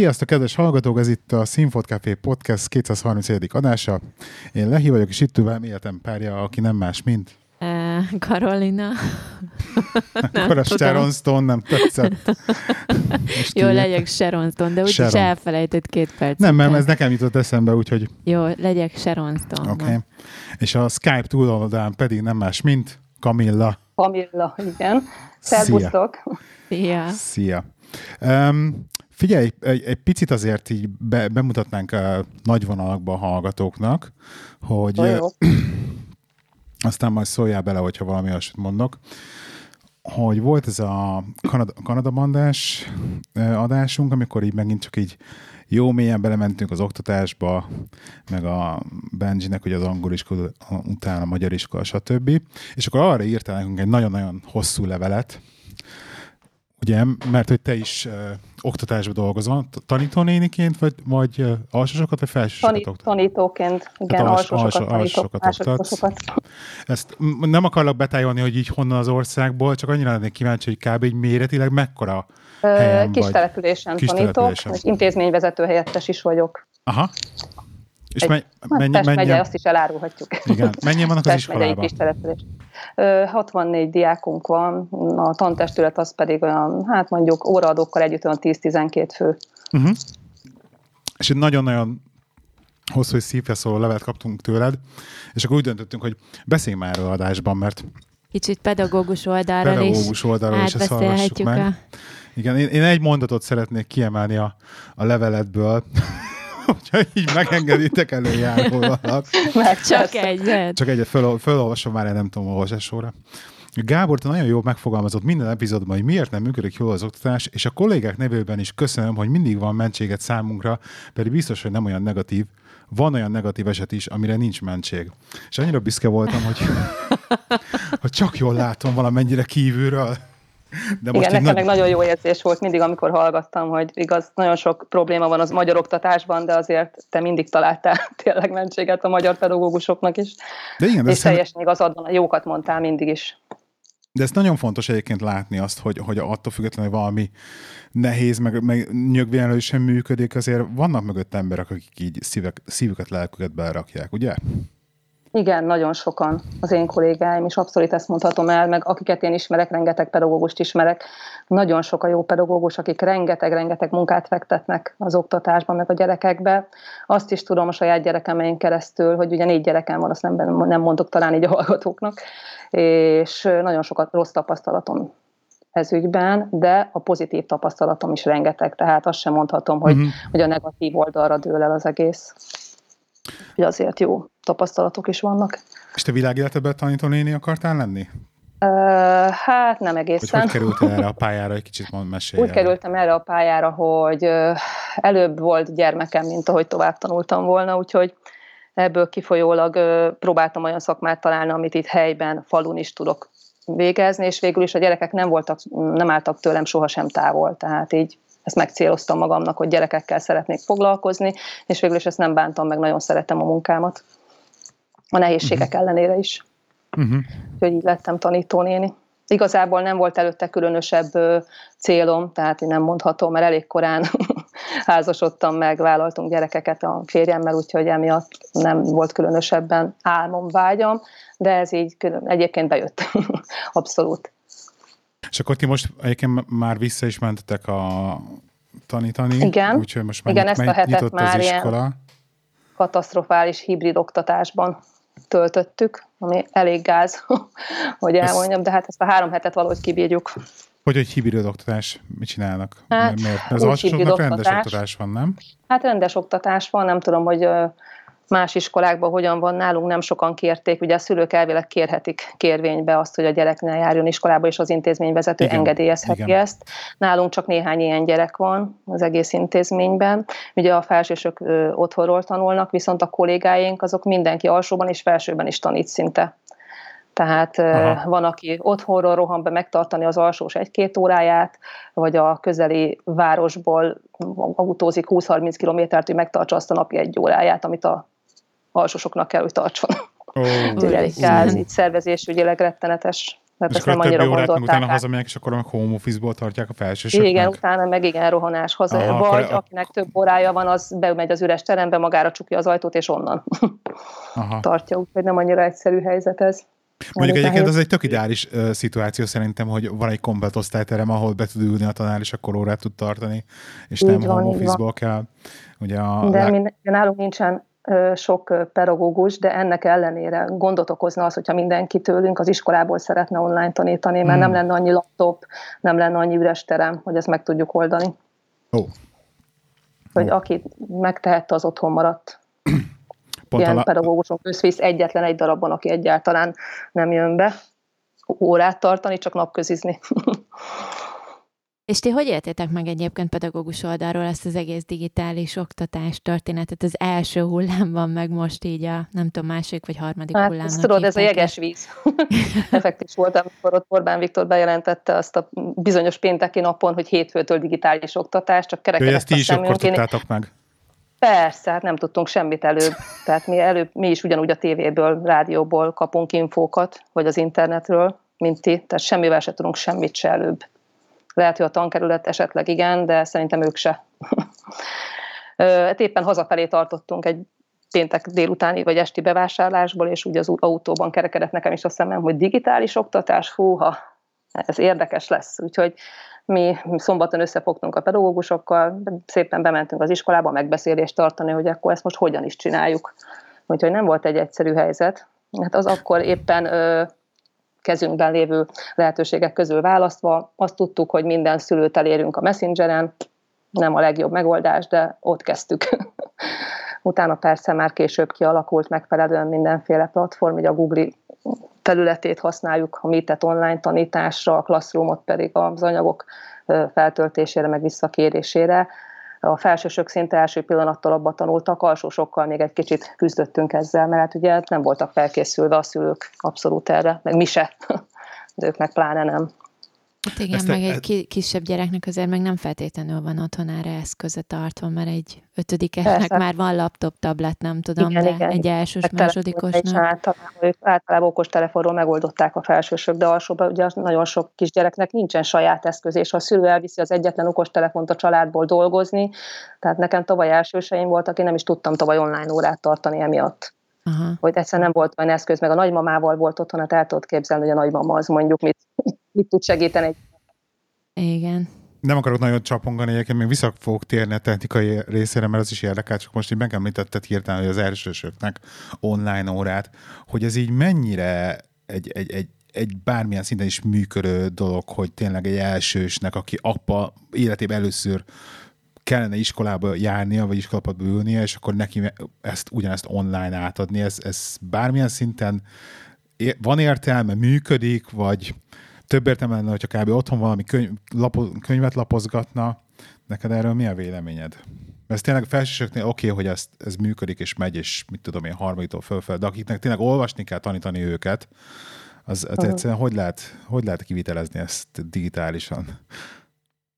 Sziasztok, kedves hallgatók! Ez itt a Színfot Café Podcast 237. adása. Én Lehi vagyok, és itt velem életem párja, aki nem más, mint... Karolina. Akkor a Sharon Stone nem tetszett. Jó, legyek Sharon Stone, de úgyis elfelejtett két perc. Nem, mert ez nekem jutott eszembe, úgyhogy... Jó, legyek Sharon Stone. Oké. Okay. És a Skype túloldalán pedig nem más, mint Camilla. Camilla, igen. Szervusztok! Szia! Szia! Um, Figyelj, egy, egy picit azért így be, bemutatnánk a nagy vonalakban a hallgatóknak, hogy oh, aztán majd szóljál bele, hogyha valami olyasmit mondok, hogy volt ez a Kanada, Kanada bandás adásunk, amikor így megint csak így jó mélyen belementünk az oktatásba, meg a Benjinek, hogy az angol iskola, utána a magyar iskola, stb. És akkor arra írtál nekünk egy nagyon-nagyon hosszú levelet, ugye, mert hogy te is uh, oktatásban dolgozol, tanítónéniként, vagy, vagy uh, alsósokat, vagy felsősokat Tanít, Tanítóként, igen, als, alsósokat, alsósokat, alsósokat Ezt nem akarlak betájolni, hogy így honnan az országból, csak annyira lennék kíváncsi, hogy kb. így méretileg mekkora helyen Kis településen kis tanítok, településen. és intézményvezető helyettes is vagyok. Aha. És egy, mennyi, mennyi, mennyi, azt is elárulhatjuk. Igen. Mennyien vannak az iskolában? Kis település. 64 diákunk van, a tantestület az pedig olyan, hát mondjuk óraadókkal együtt olyan 10-12 fő. Uh-huh. És egy nagyon-nagyon hosszú és szívre szóló levelet kaptunk tőled, és akkor úgy döntöttünk, hogy beszéljünk már erről adásban, mert Kicsit pedagógus oldalról pedagógus oldalról is ezt meg. A... Igen, én, én egy mondatot szeretnék kiemelni a, a leveletből, hogyha így megengeditek előjárólag. Meg csak egyet. Csak egyet, föl, fölolvasom már, nem tudom, olvasásóra. Gábor, te nagyon jól megfogalmazott minden epizódban, hogy miért nem működik jól az oktatás, és a kollégák nevében is köszönöm, hogy mindig van mentséget számunkra, pedig biztos, hogy nem olyan negatív. Van olyan negatív eset is, amire nincs mentség. És annyira büszke voltam, hogy, hogy csak jól látom valamennyire kívülről. De most Igen, nekem meg nagyon jó érzés volt mindig, amikor hallgattam, hogy igaz, nagyon sok probléma van az magyar oktatásban, de azért te mindig találtál tényleg mentséget a magyar pedagógusoknak is. De igen, de és teljesen igazad van, a jókat mondtál mindig is. De ez nagyon fontos egyébként látni azt, hogy, hogy attól függetlenül, hogy valami nehéz, meg, meg nyögvélenül sem működik, azért vannak mögött emberek, akik így szívek, szívüket, lelküket belerakják, ugye? Igen, nagyon sokan az én kollégáim, és abszolút ezt mondhatom el, meg akiket én ismerek, rengeteg pedagógust ismerek, nagyon sok a jó pedagógus, akik rengeteg-rengeteg munkát fektetnek az oktatásban, meg a gyerekekbe. Azt is tudom a saját gyerekemein keresztül, hogy ugye négy gyerekem van, azt nem, nem mondok talán így a hallgatóknak, és nagyon sokat rossz tapasztalatom ez ügyben, de a pozitív tapasztalatom is rengeteg, tehát azt sem mondhatom, hogy, uh-huh. hogy a negatív oldalra dől el az egész. Hogy azért jó tapasztalatok is vannak. És te világéletedben tanítónéni akartál lenni? Uh, hát nem egészen. Hogy, hogy kerültél erre a pályára, egy kicsit mesélj Úgy el. kerültem erre a pályára, hogy előbb volt gyermekem, mint ahogy tovább tanultam volna, úgyhogy ebből kifolyólag próbáltam olyan szakmát találni, amit itt helyben, falun is tudok végezni, és végül is a gyerekek nem voltak, nem álltak tőlem sohasem távol, tehát így ezt megcéloztam magamnak, hogy gyerekekkel szeretnék foglalkozni, és végül is ezt nem bántam meg, nagyon szeretem a munkámat. A nehézségek uh-huh. ellenére is. Uh-huh. Úgyhogy így lettem tanítónéni. Igazából nem volt előtte különösebb célom, tehát én nem mondhatom, mert elég korán házasodtam meg, vállaltunk gyerekeket a férjemmel, úgyhogy emiatt nem volt különösebben álmom, vágyam, de ez így külön, egyébként bejött. Abszolút. És akkor ti most egyébként már vissza is mentetek a tanítani. Igen, úgyhogy most Igen ezt a hetet már az iskola. ilyen katasztrofális hibrid oktatásban töltöttük, ami elég gáz, hogy elmondjam, de hát ezt a három hetet valahogy kibírjuk. Hogy egy hibrid oktatás, mit csinálnak? Hát, Miért? Az alsósoknak rendes oktatás van, nem? Hát rendes oktatás van, nem tudom, hogy más iskolákban hogyan van, nálunk nem sokan kérték, ugye a szülők elvileg kérhetik kérvénybe azt, hogy a gyerek ne járjon iskolába, és az intézményvezető igen, engedélyezheti igen. ezt. Nálunk csak néhány ilyen gyerek van az egész intézményben. Ugye a felsősök otthonról tanulnak, viszont a kollégáink azok mindenki alsóban és felsőben is tanít szinte. Tehát Aha. van, aki otthonról rohan be megtartani az alsós egy-két óráját, vagy a közeli városból autózik 20-30 kilométert, hogy megtartsa azt a napi egy óráját, amit a alsósoknak kell, hogy tartson. Oh, Úgyhogy elég gáz, így szervezésügyileg rettenetes. mert ezt nem annyira gondolták. utána hazamegyek, és akkor meg home office-ból tartják a felsősöknek. Igen, utána meg igen, rohanás haza. Aha, Vagy akkor... akinek több órája van, az bemegy az üres terembe, magára csukja az ajtót, és onnan Aha. tartja, úgyhogy nem annyira egyszerű helyzet ez. Mondjuk egyébként az egy tök ideális uh, szituáció szerintem, hogy van egy komplet osztályterem, ahol be tud ülni a tanár, és akkor órát tud tartani, és így nem van, home office-ból kell. Ugye a De minden, nálunk nincsen sok pedagógus, de ennek ellenére gondot okozna az, hogyha mindenki tőlünk az iskolából szeretne online tanítani, mert hmm. nem lenne annyi laptop, nem lenne annyi üres terem, hogy ezt meg tudjuk oldani. Ó. Oh. Hogy oh. aki megtehette, az otthon maradt. Pont Ilyen a... pedagógusunk összvisz egyetlen egy darabban, aki egyáltalán nem jön be órát tartani, csak napközizni. És ti hogy éltétek meg egyébként pedagógus oldalról ezt az egész digitális oktatás történetet az első hullámban, meg most így a, nem tudom, második vagy harmadik hát, hullám. tudod, ez a jeges víz. Effektív volt, amikor ott Orbán Viktor bejelentette azt a bizonyos pénteki napon, hogy hétfőtől digitális oktatás, csak kerekedett ezt ti is akkor tudtátok meg? Persze, hát nem tudtunk semmit előbb. Tehát mi előbb, mi is ugyanúgy a tévéből, rádióból kapunk infókat, vagy az internetről, mint ti, tehát semmivel se tudunk semmit se előbb. Lehet, hogy a tankerület esetleg igen, de szerintem ők se. hát éppen hazafelé tartottunk egy péntek délutáni vagy esti bevásárlásból, és úgy az autóban kerekedett nekem is a szemem, hogy digitális oktatás, húha, ez érdekes lesz. Úgyhogy mi szombaton összefogtunk a pedagógusokkal, szépen bementünk az iskolába megbeszélést tartani, hogy akkor ezt most hogyan is csináljuk. Úgyhogy nem volt egy egyszerű helyzet. Hát az akkor éppen kezünkben lévő lehetőségek közül választva azt tudtuk, hogy minden szülőt elérünk a Messengeren, nem a legjobb megoldás, de ott kezdtük. Utána persze már később kialakult megfelelően mindenféle platform, hogy a Google felületét használjuk a Meetet online tanításra, a Classroomot pedig az anyagok feltöltésére, meg visszakérésére. A felsősök szinte első pillanattól abba tanultak, alsósokkal még egy kicsit küzdöttünk ezzel, mert hát ugye nem voltak felkészülve a szülők abszolút erre, meg mi se, de ők meg pláne nem. Hát igen, Ezt meg egy ki, kisebb gyereknek azért meg nem feltétlenül van otthon erre eszköze tartva, mert egy ötödikesnek már van laptop, tablet, nem tudom, igen, de igen, egy elsős, hát másodikosnak. Általában, ők általában okos telefonról megoldották a felsősök, de alsóban ugye nagyon sok kisgyereknek nincsen saját eszköz, és ha a szülő elviszi az egyetlen okos telefont a családból dolgozni, tehát nekem tavaly elsőseim volt, aki nem is tudtam tavaly online órát tartani emiatt. Aha. Hogy egyszerűen nem volt olyan eszköz, meg a nagymamával volt otthon, hát el tudod képzelni, hogy a nagymama az mondjuk mit, mit tud segíteni. Igen. Nem akarok nagyon csapongani, egyébként még vissza fogok térni a technikai részére, mert az is érdekel, csak most így megemlítetted hirtelen, hogy az elsősöknek online órát, hogy ez így mennyire egy, egy, egy, egy bármilyen szinten is működő dolog, hogy tényleg egy elsősnek, aki apa életében először kellene iskolába járnia, vagy iskolába ülnie, és akkor neki ezt ugyanezt online átadni. Ez, ez bármilyen szinten van értelme, működik, vagy több értelme lenne, hogyha kb. otthon valami könyv, lapo, könyvet lapozgatna. Neked erről mi a véleményed? Ez tényleg felsősöknél oké, okay, hogy ez, ez működik és megy, és mit tudom én, harmaditól fölfel, de akiknek tényleg olvasni kell tanítani őket, az, az egyszerűen hogy lehet, hogy lehet kivitelezni ezt digitálisan?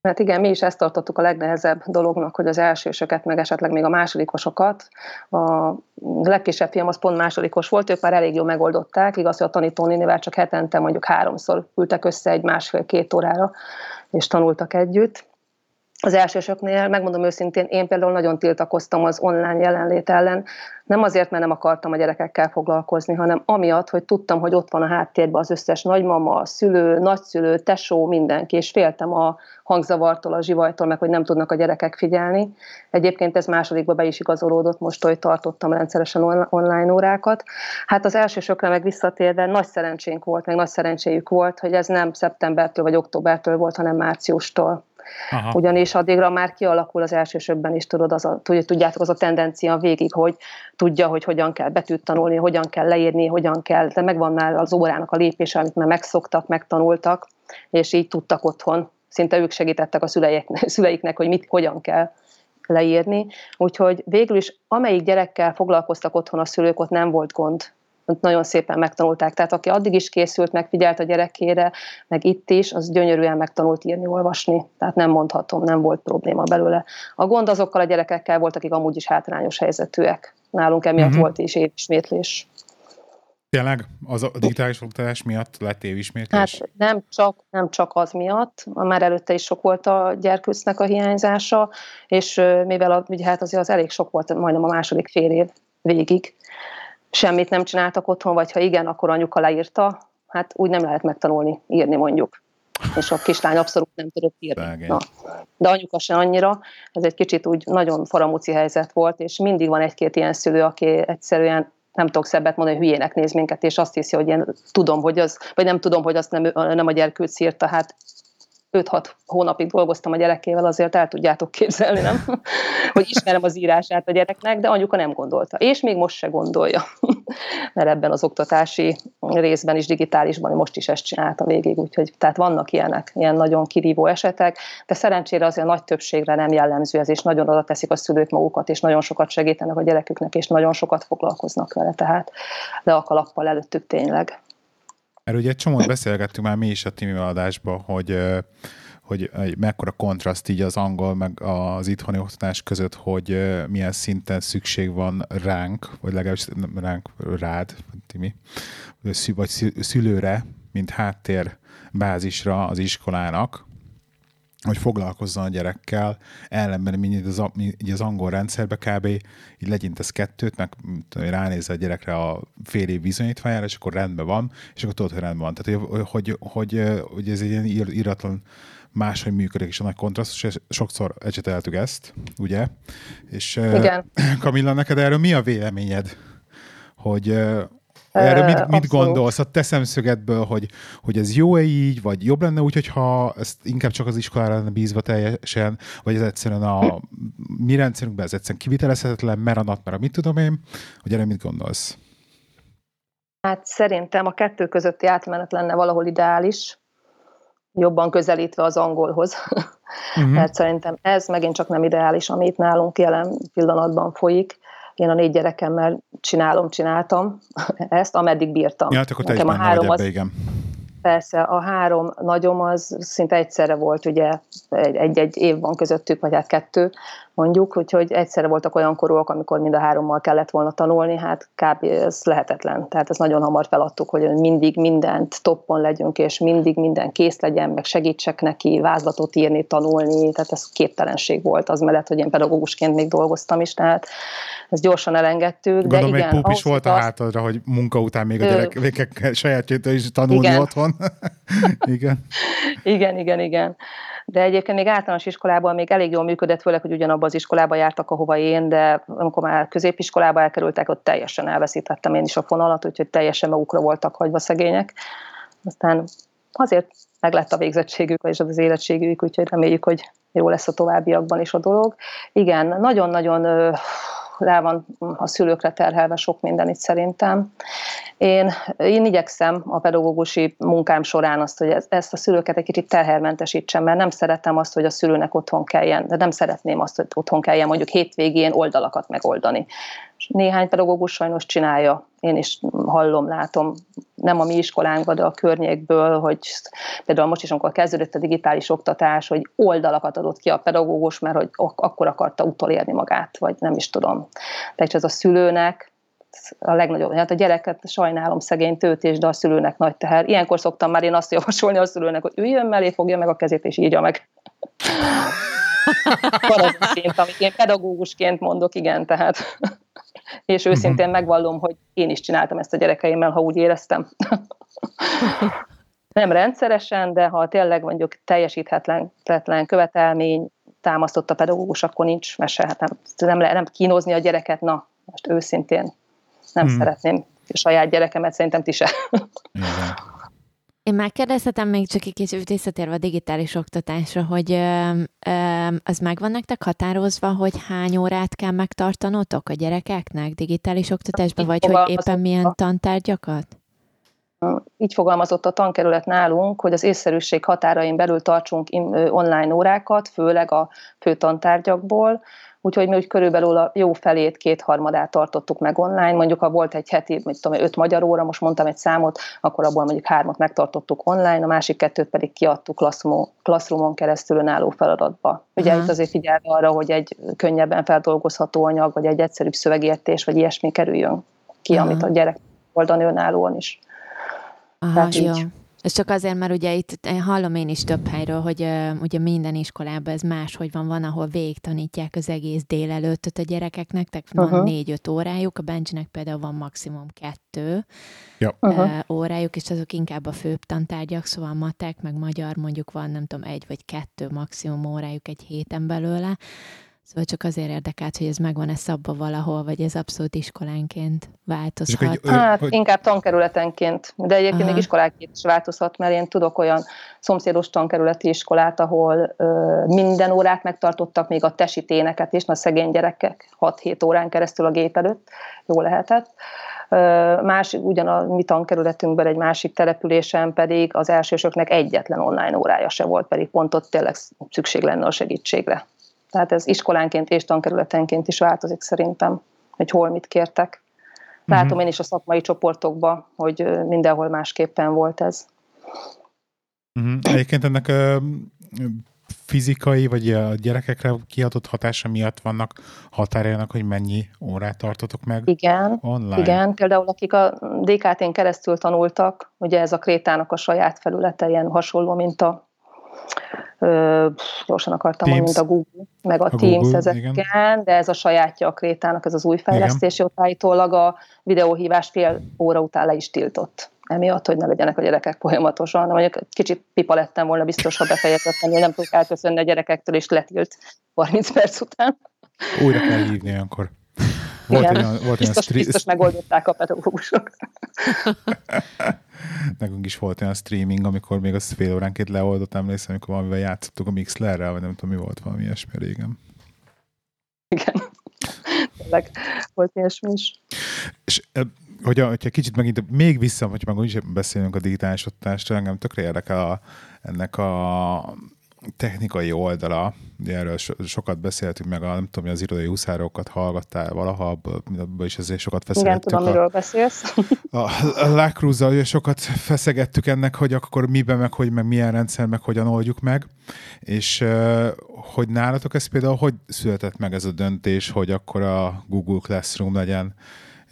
Hát igen, mi is ezt tartottuk a legnehezebb dolognak, hogy az elsősöket, meg esetleg még a másodikosokat. A legkisebb fiam az pont másodikos volt, ők már elég jól megoldották, igaz, hogy a tanítónénivel csak hetente mondjuk háromszor ültek össze egy másfél-két órára, és tanultak együtt az elsősöknél, megmondom őszintén, én például nagyon tiltakoztam az online jelenlét ellen, nem azért, mert nem akartam a gyerekekkel foglalkozni, hanem amiatt, hogy tudtam, hogy ott van a háttérben az összes nagymama, szülő, nagyszülő, tesó, mindenki, és féltem a hangzavartól, a zsivajtól, meg hogy nem tudnak a gyerekek figyelni. Egyébként ez másodikba be is igazolódott most, hogy tartottam rendszeresen online órákat. Hát az elsősökre meg visszatérve nagy szerencsénk volt, meg nagy szerencséjük volt, hogy ez nem szeptembertől vagy októbertől volt, hanem márciustól Aha. Ugyanis addigra már kialakul az elsősökben is, tudod, az a, tudjátok, az a tendencia végig, hogy tudja, hogy hogyan kell betűt tanulni, hogyan kell leírni, hogyan kell, de megvan már az órának a lépése, amit már megszoktak, megtanultak, és így tudtak otthon. Szinte ők segítettek a szüleiknek, szüleiknek hogy mit, hogyan kell leírni. Úgyhogy végül is amelyik gyerekkel foglalkoztak otthon a szülők, ott nem volt gond nagyon szépen megtanulták. Tehát aki addig is készült, megfigyelt a gyerekére, meg itt is, az gyönyörűen megtanult írni, olvasni. Tehát nem mondhatom, nem volt probléma belőle. A gond azokkal a gyerekekkel volt, akik amúgy is hátrányos helyzetűek. Nálunk emiatt uh-huh. volt is évismétlés. Tényleg? Az a digitális oktatás miatt lett évismétlés? Hát nem csak, nem csak az miatt, már előtte is sok volt a gyerkőcnek a hiányzása, és mivel a, ugye hát azért az elég sok volt majdnem a második fél év végig, semmit nem csináltak otthon, vagy ha igen, akkor anyuka leírta, hát úgy nem lehet megtanulni írni mondjuk. És a kislány abszolút nem tudott írni. Na. De anyuka se annyira, ez egy kicsit úgy nagyon faramúci helyzet volt, és mindig van egy-két ilyen szülő, aki egyszerűen nem tudok szebbet mondani, hogy hülyének néz minket, és azt hiszi, hogy én tudom, hogy az, vagy nem tudom, hogy azt nem, nem a gyerkőc írta, hát 5-6 hónapig dolgoztam a gyerekével, azért el tudjátok képzelni, nem? hogy ismerem az írását a gyereknek, de anyuka nem gondolta. És még most se gondolja, mert ebben az oktatási részben is digitálisban most is ezt csinálta végig, úgyhogy tehát vannak ilyenek, ilyen nagyon kirívó esetek, de szerencsére azért a nagy többségre nem jellemző ez, és nagyon oda teszik a szülők magukat, és nagyon sokat segítenek a gyereküknek, és nagyon sokat foglalkoznak vele, tehát le a kalappal előttük tényleg. Erről ugye egy csomót beszélgettünk már mi is a Timi adásban, hogy hogy mekkora kontraszt így az angol meg az itthoni oktatás között, hogy milyen szinten szükség van ránk, vagy legalábbis ránk, rád, Timi, vagy szülőre, mint háttér bázisra az iskolának, hogy foglalkozzon a gyerekkel, ellenben mint az, így az angol rendszerbe kb. így legyintesz kettőt, meg ránéz a gyerekre a fél év bizonyítványára, és akkor rendben van, és akkor tudod, hogy rendben van. Tehát, hogy, hogy, hogy, hogy ez egy ilyen íratlan máshogy működik, és a nagy kontrasztus, és sokszor ecseteltük ezt, ugye? És Igen. Kamilla, neked erről mi a véleményed? Hogy, Erről mit, mit gondolsz a te szemszögedből, hogy, hogy ez jó-e így, vagy jobb lenne úgy, hogyha ezt inkább csak az iskolára lenne bízva teljesen, vagy ez egyszerűen a mi rendszerünkben ez egyszerűen kivitelezhetetlen, mert a nat, mert a mit tudom én, hogy erre mit gondolsz? Hát szerintem a kettő közötti átmenet lenne valahol ideális, jobban közelítve az angolhoz. Uh-huh. Tehát szerintem ez megint csak nem ideális, amit nálunk jelen pillanatban folyik. Én a négy gyerekemmel csinálom, csináltam ezt, ameddig bírtam. Ja, hát akkor te Nekem is a három ebbe, az, igen. Persze, a három nagyom az szinte egyszerre volt, ugye egy-egy év van közöttük, vagy hát kettő, mondjuk, úgyhogy egyszerre voltak olyan korúak, amikor mind a hárommal kellett volna tanulni, hát kb. ez lehetetlen. Tehát ez nagyon hamar feladtuk, hogy mindig mindent toppon legyünk, és mindig minden kész legyen, meg segítsek neki vázlatot írni, tanulni, tehát ez képtelenség volt az mellett, hogy én pedagógusként még dolgoztam is, tehát ezt gyorsan elengedtük. Gondolom, de igen, egy púp is volt a hátadra, hogy munka után még a gyerekek sajátjától is tanulni igen. otthon. igen. igen, igen, igen de egyébként még általános iskolában még elég jól működött, főleg, hogy ugyanabban az iskolába jártak, ahova én, de amikor már középiskolába elkerültek, ott teljesen elveszítettem én is a fonalat, úgyhogy teljesen magukra voltak hagyva szegények. Aztán azért meg lett a végzettségük, és az érettségük, úgyhogy reméljük, hogy jó lesz a továbbiakban is a dolog. Igen, nagyon-nagyon rá van a szülőkre terhelve sok minden itt szerintem. Én, én igyekszem a pedagógusi munkám során azt, hogy ezt a szülőket egy kicsit terhelmentesítsem, mert nem szeretem azt, hogy a szülőnek otthon kelljen, de nem szeretném azt, hogy otthon kelljen mondjuk hétvégén oldalakat megoldani. Néhány pedagógus sajnos csinálja, én is hallom, látom, nem a mi iskolánkban, de a környékből, hogy például most is, amikor kezdődött a digitális oktatás, hogy oldalakat adott ki a pedagógus, mert hogy akkor akarta utolérni magát, vagy nem is tudom. Tehát ez a szülőnek a legnagyobb, hát a gyereket sajnálom szegény tőt, de a szülőnek nagy teher. Ilyenkor szoktam már én azt javasolni a szülőnek, hogy üljön mellé, fogja meg a kezét és írja meg. Parazitként, amit én pedagógusként mondok, igen, tehát. És őszintén mhm. megvallom, hogy én is csináltam ezt a gyerekeimmel, ha úgy éreztem. nem rendszeresen, de ha tényleg mondjuk teljesíthetetlen követelmény támasztott a pedagógus, akkor nincs mese. Hát nem, nem, nem kínozni a gyereket, na, most őszintén nem hmm. szeretném a saját gyerekemet, szerintem ti se. Én megkérdezhetem még csak egy kicsit visszatérve a digitális oktatásra, hogy ö, ö, az meg van nektek határozva, hogy hány órát kell megtartanotok a gyerekeknek digitális oktatásban, vagy hogy éppen milyen tantárgyakat? Így fogalmazott a tankerület nálunk, hogy az észszerűség határain belül tartsunk online órákat, főleg a főtantárgyakból, Úgyhogy mi úgy körülbelül a jó felét, kétharmadát tartottuk meg online. Mondjuk, ha volt egy heti, mit tudom, öt magyar óra, most mondtam egy számot, akkor abból mondjuk hármat megtartottuk online, a másik kettőt pedig kiadtuk Classroom, Classroomon keresztül önálló feladatba. Ugye uh-huh. itt azért figyelve arra, hogy egy könnyebben feldolgozható anyag, vagy egy egyszerűbb szövegértés, vagy ilyesmi kerüljön ki, uh-huh. amit a gyerek oldani önállóan is. Aha, jó. Ez csak azért, mert ugye itt hallom én is több helyről, hogy uh, ugye minden iskolában ez máshogy van, van, ahol végig tanítják az egész délelőttöt a gyerekeknek, tehát van négy-öt órájuk, a Benjinek például van maximum kettő ja. uh, órájuk, és azok inkább a főbb tantárgyak, szóval matek, meg magyar mondjuk van, nem tudom, egy vagy kettő maximum órájuk egy héten belőle, Szóval csak azért érdekelt, hogy ez megvan-e szabva valahol, vagy ez abszolút iskolánként változhat. Hogy, hát hogy... inkább tankerületenként, de egyébként Aha. még iskolánként is változhat, mert én tudok olyan szomszédos tankerületi iskolát, ahol ö, minden órát megtartottak, még a tesíténeket is, na szegény gyerekek 6-7 órán keresztül a gép előtt, jó lehetett. Más, ugyan a mi tankerületünkben egy másik településen pedig az elsősöknek egyetlen online órája se volt, pedig pont ott tényleg szükség lenne a segítségre. Tehát ez iskolánként és tankerületenként is változik szerintem, hogy hol mit kértek. Látom uh-huh. én is a szakmai csoportokban, hogy mindenhol másképpen volt ez. Uh-huh. Egyébként ennek a fizikai vagy a gyerekekre kiadott hatása miatt vannak határjának, hogy mennyi órát tartotok meg igen, online? Igen, például akik a DKT-n keresztül tanultak, ugye ez a Krétának a saját felülete ilyen hasonló, mint a gyorsan akartam mondani, mint a Google, meg a, a Teams Google, ezeken, igen. de ez a sajátja a Krétának, ez az új fejlesztés, ott állítólag a videóhívás fél óra után le is tiltott. Emiatt, hogy ne legyenek a gyerekek folyamatosan. Mondjuk kicsit pipa lettem volna biztos, ha befejezettem, hogy nem tudok elköszönni a gyerekektől, és letilt 30 perc után. Újra kell hívni ilyenkor. Volt Igen. Olyan, volt biztos, olyan biztos megoldották a pedagógusok. Nekünk is volt olyan streaming, amikor még az fél óránként leoldott, emlékszem, amikor valamivel játszottuk a Mixlerrel, vagy nem tudom, mi volt valami ilyesmi régen. Igen. Tényleg volt ilyesmi is. És hogy a, hogyha kicsit megint még vissza, hogy meg úgyis beszélünk a digitális oktatásról, engem tökre érdekel a, ennek a technikai oldala, erről so, sokat beszéltünk, meg nem tudom, az irodai huszárokat hallgattál valaha, abban is azért sokat feszegettük. Igen, tudom, a, miről beszélsz. A, a Lacruz-zal sokat feszegettük ennek, hogy akkor miben, meg hogy, meg milyen rendszer, meg hogyan oldjuk meg, és hogy nálatok ez például, hogy született meg ez a döntés, hogy akkor a Google Classroom legyen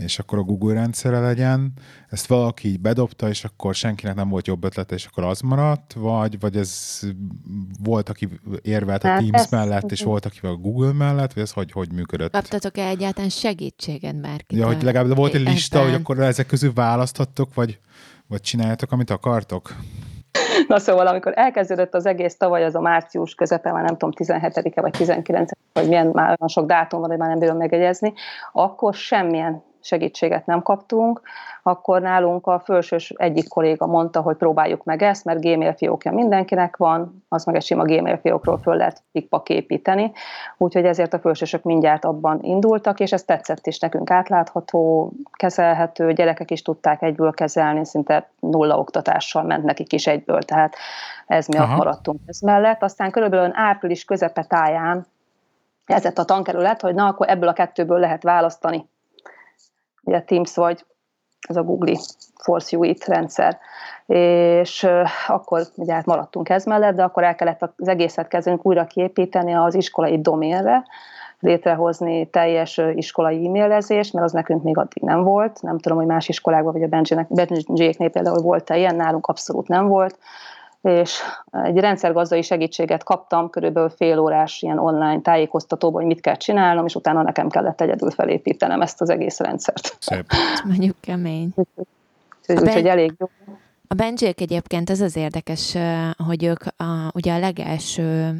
és akkor a Google rendszere legyen, ezt valaki így bedobta, és akkor senkinek nem volt jobb ötlete, és akkor az maradt, vagy, vagy ez volt, aki érvelt a hát Teams ez... mellett, és volt, aki a Google mellett, vagy ez hogy, hogy működött? Kaptatok-e egyáltalán segítséget bárkit? Ja, hogy legalább volt egy lista, ebben... hogy akkor ezek közül választhattok, vagy, vagy csináljátok, amit akartok? Na szóval, amikor elkezdődött az egész tavaly, az a március közepe, már nem tudom, 17-e vagy 19 vagy milyen már olyan sok dátum van, hogy már nem bírom megegyezni, akkor semmilyen segítséget nem kaptunk, akkor nálunk a felsős egyik kolléga mondta, hogy próbáljuk meg ezt, mert Gmail fiókja mindenkinek van, az meg egy sima Gmail fiókról föl lehet pikpak építeni, úgyhogy ezért a felsősök mindjárt abban indultak, és ez tetszett is nekünk átlátható, kezelhető, gyerekek is tudták egyből kezelni, szinte nulla oktatással ment nekik is egyből, tehát ez miatt Aha. maradtunk ez mellett. Aztán körülbelül április közepe táján ez a tankerület, hogy na, akkor ebből a kettőből lehet választani ugye Teams vagy ez a Google Force UIT rendszer. És akkor ugye hát maradtunk ez mellett, de akkor el kellett az egészet kezdenünk újra kiépíteni az iskolai doménre, létrehozni teljes iskolai e-mailezést, mert az nekünk még addig nem volt. Nem tudom, hogy más iskolákban, vagy a Benjéknél például volt-e ilyen, nálunk abszolút nem volt és egy rendszergazdai segítséget kaptam, körülbelül fél órás ilyen online tájékoztatóban, hogy mit kell csinálnom, és utána nekem kellett egyedül felépítenem ezt az egész rendszert. Szép. Mondjuk kemény. Úgyhogy elég jó. A Benjék egyébként az az érdekes, hogy ők a, ugye a legelső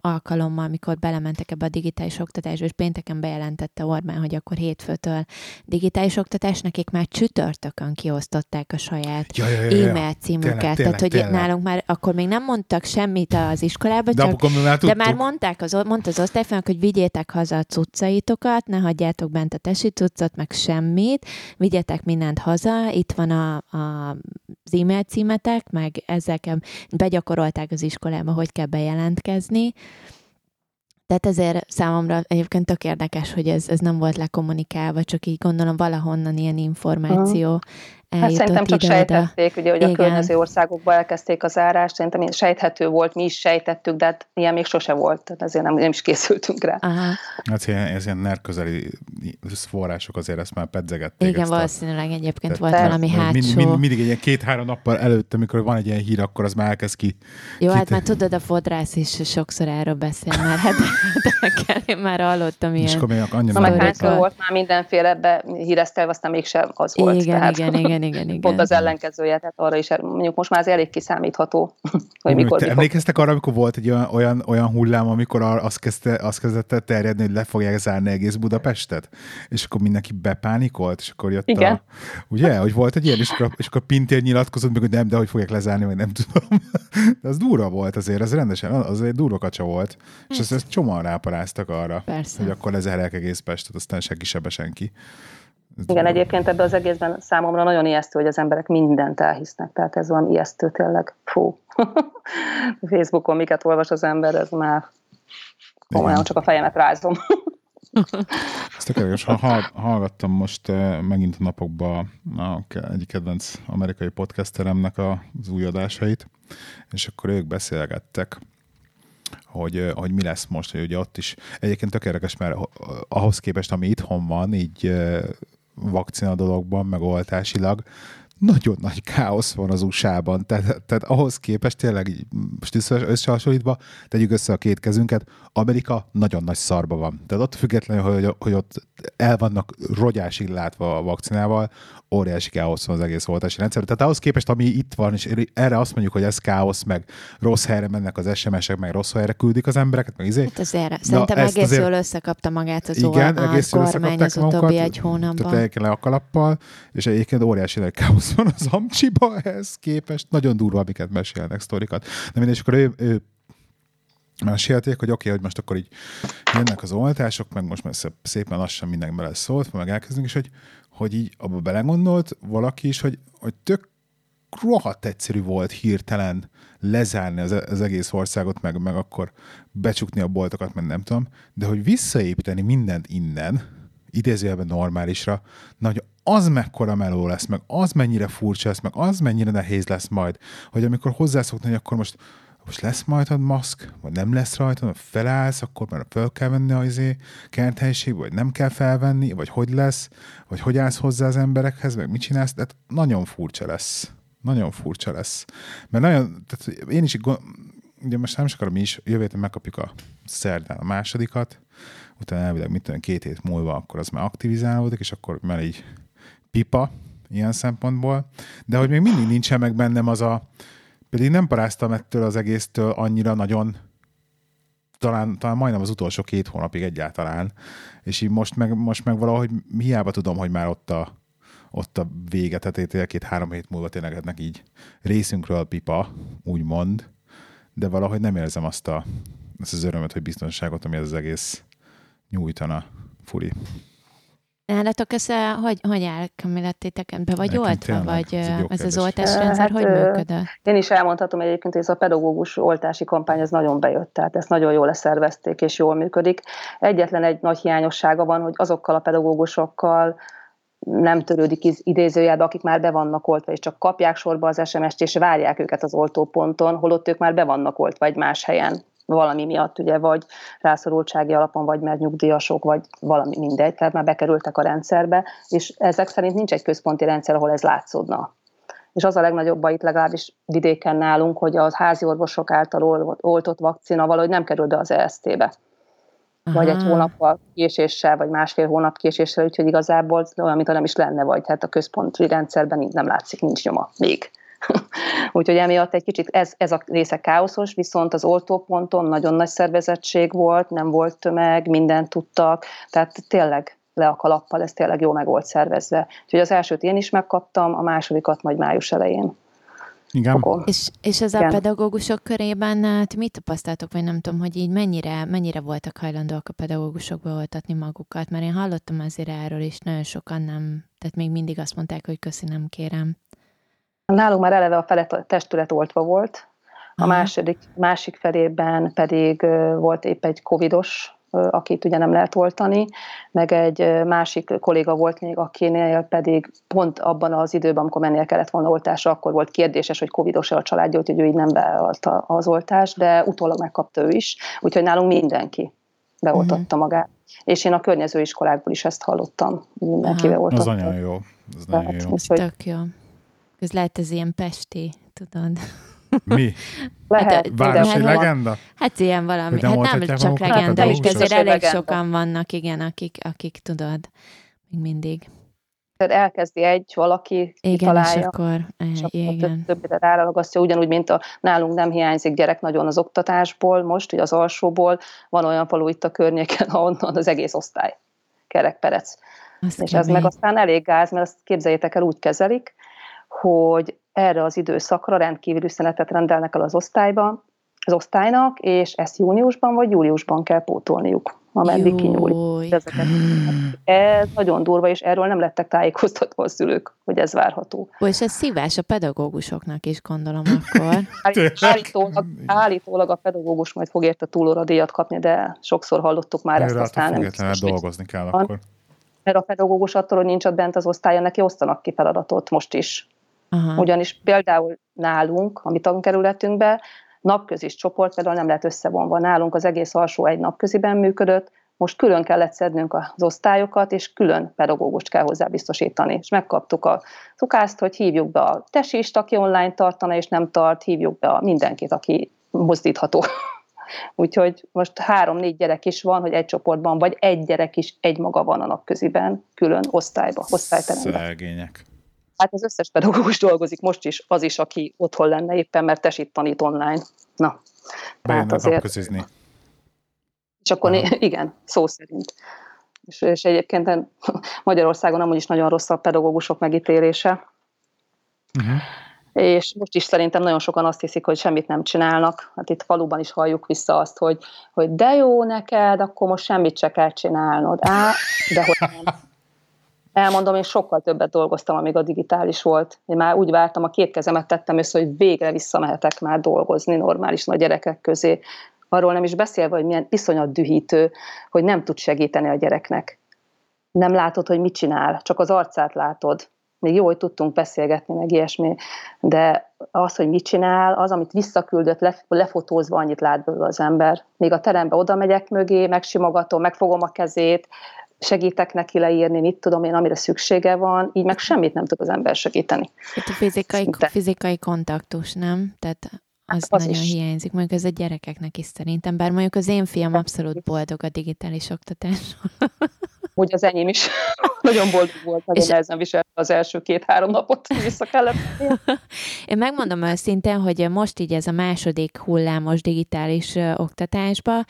alkalommal, amikor belementek ebbe a digitális oktatásba, és pénteken bejelentette Orbán, hogy akkor hétfőtől digitális oktatás, nekik már csütörtökön kiosztották a saját ja, ja, ja, ja. e-mail címüket. Tényleg, Tehát, hogy tényleg. nálunk már akkor még nem mondtak semmit az iskolába, de, csak, már de már mondták, az, mondta az osztályfőnök, hogy vigyétek haza a cuccaitokat, ne hagyjátok bent a tesi cuccot, meg semmit, vigyetek mindent haza, itt van a, a az e-mail címetek, meg ezek begyakorolták az iskolába, hogy kell bejelentkezni. Tehát ezért számomra egyébként tök érdekes, hogy ez, ez nem volt lekommunikálva, csak így gondolom valahonnan ilyen információ hát szerintem csak ide sejtették, ugye, hogy Igen. a környező országokba elkezdték az árást, szerintem én sejthető volt, mi is sejtettük, de hát ilyen még sose volt, tehát ezért nem, nem is készültünk rá. Aha. Hát ilyen, ez ilyen NER közeli források azért ezt már pedzegették. Igen, valószínűleg egyébként volt valami hátsó. Mind, mind, mindig egy ilyen két-három nappal előtt, amikor van egy ilyen hír, akkor az már elkezd ki. Jó, ki hát már tudod, a fodrász is sokszor erről beszél már, hát de én már hallottam ilyen. És akkor még annyira Na, volt már mindenféle be híresztelve, aztán mégsem az volt. Igen, tehát. igen, igen, igen, igen. Pont az ellenkezője, tehát arra is, mondjuk most már az elég kiszámítható, hogy mikor, mikor. Emlékeztek arra, amikor volt egy olyan, olyan, olyan hullám, amikor azt, kezdte, azt kezdett terjedni, hogy le fogják zárni egész Budapestet? És akkor mindenki bepánikolt, és akkor jött Igen. a... Ugye, hogy volt egy ilyen, és akkor, és akkor Pintér nyilatkozott, meg, hogy nem, de hogy fogják lezárni, vagy nem tudom. De az durva volt azért, az rendesen, az egy durva kacsa volt. És ezt, ezt csomóan ráparáztak arra, Persze. hogy akkor lezárják egész Pestet, aztán senki sebe senki. Ez Igen, egyébként ebben az egészben számomra nagyon ijesztő, hogy az emberek mindent elhisznek, tehát ez van ijesztő tényleg. Fú. Facebookon miket olvas az ember, ez már komolyan csak a fejemet rázom. Ezt tökéletes. Ha, hallgattam most uh, megint a napokban egyik kedvenc amerikai podcasteremnek az új adásait, és akkor ők beszélgettek, hogy, hogy mi lesz most, hogy ugye ott is egyébként tökéletes, mert ahhoz képest, ami itthon van, így vakcina dologban, meg oltásilag, nagyon nagy káosz van az USA-ban, tehát, tehát ahhoz képest tényleg összehasonlítva, tegyük össze a két kezünket, Amerika nagyon nagy szarba van. Tehát ott függetlenül, hogy, hogy ott el vannak rogyásig látva a vakcinával, óriási káosz van az egész oltási rendszer. Tehát ahhoz képest, ami itt van, és erre azt mondjuk, hogy ez káosz, meg rossz helyre mennek az SMS-ek, meg rossz helyre küldik az embereket, meg izé. Hát azért, szerintem egész azért... jól összekapta magát az igen, a egész kormány az utóbbi egy hónapban. Tehát le a kalappal, és egyébként óriási nagy káosz van az Amcsiba ehhez képest. Nagyon durva, amiket mesélnek sztorikat. De mindegy, akkor ő, ő mesélték, hogy oké, okay, hogy most akkor így jönnek az oltások, meg most már szépen lassan mindenki bele szólt, meg elkezdünk, és hogy, hogy így abba belegondolt valaki is, hogy, hogy tök rohadt egyszerű volt hirtelen lezárni az, az egész országot, meg, meg akkor becsukni a boltokat, meg nem tudom, de hogy visszaépíteni mindent innen, idézőjelben normálisra, na, hogy az mekkora meló lesz, meg az mennyire furcsa lesz, meg az mennyire nehéz lesz majd, hogy amikor hozzászokni, hogy akkor most most lesz majd maszk, vagy nem lesz rajta, felállsz, akkor már fel kell venni a izé, kerthelyiségbe, vagy nem kell felvenni, vagy hogy lesz, vagy hogy állsz hozzá az emberekhez, meg mit csinálsz, tehát nagyon furcsa lesz. Nagyon furcsa lesz. Mert nagyon, tehát én is, ugye most nem is akarom, is jövő héten megkapjuk a szerdán a másodikat, utána elvileg mit tudom, két hét múlva akkor az már aktivizálódik, és akkor már így pipa ilyen szempontból, de hogy még mindig nincsen meg bennem az a, pedig nem paráztam ettől az egésztől annyira nagyon, talán, talán majdnem az utolsó két hónapig egyáltalán, és így most meg, most meg valahogy hiába tudom, hogy már ott a, ott a vége, tehát két-három hét múlva tényleg így részünkről pipa, úgymond, de valahogy nem érzem azt, a, azt az örömet, hogy biztonságot, ami ez az egész nyújtana. Furi. Nálatok ez hogy, hogy áll, Kamilettétek? Be vagy oltva, tényleg, vagy ez, ez az oltásrendszer, hát, hogy működött? Én is elmondhatom egyébként, hogy ez a pedagógus oltási kampány ez nagyon bejött, tehát ezt nagyon jól leszervezték, és jól működik. Egyetlen egy nagy hiányossága van, hogy azokkal a pedagógusokkal, nem törődik idézőjelbe, akik már be vannak oltva, és csak kapják sorba az SMS-t, és várják őket az oltóponton, holott ők már be vannak oltva egy más helyen valami miatt, ugye, vagy rászorultsági alapon, vagy mert nyugdíjasok, vagy valami mindegy, tehát már bekerültek a rendszerbe, és ezek szerint nincs egy központi rendszer, ahol ez látszódna. És az a legnagyobb baj itt legalábbis vidéken nálunk, hogy a házi orvosok által oltott vakcina valahogy nem kerül be az EST-be. Aha. Vagy egy hónappal késéssel, vagy másfél hónap késéssel, úgyhogy igazából olyan, mintha nem is lenne, vagy hát a központi rendszerben nem látszik, nincs nyoma még. Úgyhogy emiatt egy kicsit ez, ez a része káoszos, viszont az oltóponton nagyon nagy szervezettség volt, nem volt tömeg, mindent tudtak, tehát tényleg le a kalappal, ez tényleg jó meg volt szervezve. Úgyhogy az elsőt én is megkaptam, a másodikat majd május elején. Igen. És, és ez Igen. a pedagógusok körében hát mit tapasztaltok, vagy nem tudom, hogy így mennyire, mennyire voltak hajlandóak a pedagógusok beoltatni magukat? Mert én hallottam azért erről is, nagyon sokan nem, tehát még mindig azt mondták, hogy köszi, nem kérem. Nálunk már eleve a fele testület oltva volt, a második, másik felében pedig volt épp egy covidos akit ugye nem lehet oltani, meg egy másik kolléga volt még, akinél pedig pont abban az időben, amikor mennie kellett volna oltásra, akkor volt kérdéses, hogy covidos-e a családja, úgyhogy ő így nem beállta az oltást, de utólag megkapta ő is, úgyhogy nálunk mindenki beoltatta uh-huh. magát. És én a környező iskolákból is ezt hallottam, mindenki beoltatta. Az nagyon jó. Ez nagyon jó. Ez tök jó. Ez lehet ez ilyen pesti, tudod. Mi? Lehet. Hát, Városi legenda? Hát ilyen valami. Hát nem csak legenda, is, azért elég legenda. sokan vannak, igen, akik, akik tudod, még mindig. Tehát elkezdi egy valaki, igen, találja, és akkor, és akkor igen. többire ráragasztja, ugyanúgy, mint a nálunk nem hiányzik gyerek nagyon az oktatásból, most, ugye az alsóból, van olyan falu itt a környéken, ahonnan az egész osztály kerekperec. Azt és kemény. ez meg aztán elég gáz, mert azt képzeljétek el, úgy kezelik, hogy erre az időszakra rendkívül üzenetet rendelnek el az osztályba, az osztálynak, és ezt júniusban vagy júliusban kell pótolniuk, ameddig kinyúlik. Ez nagyon durva, és erről nem lettek tájékoztatva a szülők, hogy ez várható. Ó, és ez szívás a pedagógusoknak is, gondolom akkor. állítólag, állítólag a pedagógus majd fog érte túlóradíjat kapni, de sokszor hallottuk már ezt, aztán nem dolgozni kell akkor. Mert a pedagógus attól, hogy nincs ott bent az osztályon, neki osztanak ki feladatot most is. Aha. Ugyanis például nálunk, a mi tankerületünkben, napközis csoport például nem lehet összevonva. Nálunk az egész alsó egy napköziben működött, most külön kellett szednünk az osztályokat, és külön pedagógust kell hozzá biztosítani. És megkaptuk a szukást, hogy hívjuk be a tesist, aki online tartana, és nem tart, hívjuk be a mindenkit, aki mozdítható. Úgyhogy most három-négy gyerek is van, hogy egy csoportban, vagy egy gyerek is egy maga van a napköziben, külön osztályba, osztályteremben. Szegények. Hát az összes pedagógus dolgozik most is, az is, aki otthon lenne éppen, mert tesít tanít online. Na, tehát azért... Közizni. És akkor Aha. igen, szó szerint. És, és egyébként Magyarországon amúgy is nagyon rossz a pedagógusok megítélése. Uh-huh. És most is szerintem nagyon sokan azt hiszik, hogy semmit nem csinálnak. Hát itt faluban is halljuk vissza azt, hogy, hogy de jó neked, akkor most semmit se kell csinálnod. Á, de hogy nem. Elmondom, én sokkal többet dolgoztam, amíg a digitális volt. Én már úgy vártam, a két kezemet tettem össze, hogy végre visszamehetek már dolgozni normális nagy gyerekek közé. Arról nem is beszélve, hogy milyen iszonyat dühítő, hogy nem tud segíteni a gyereknek. Nem látod, hogy mit csinál, csak az arcát látod. Még jó, hogy tudtunk beszélgetni, meg ilyesmi, de az, hogy mit csinál, az, amit visszaküldött, lefotózva annyit lát belőle az ember. Még a terembe oda megyek mögé, megsimogatom, megfogom a kezét, segítek neki leírni, mit tudom én, amire szüksége van, így meg semmit nem tud az ember segíteni. Itt a fizikai, fizikai kontaktus, nem? Tehát az, az nagyon is. hiányzik, mondjuk ez a gyerekeknek is szerintem, bár mondjuk az én fiam abszolút boldog a digitális oktatás. Hogy az enyém is nagyon boldog volt, nagyon nehezen viselt az első két-három napot, vissza kellett. Én megmondom őszintén, hogy most így ez a második hullámos digitális oktatásba,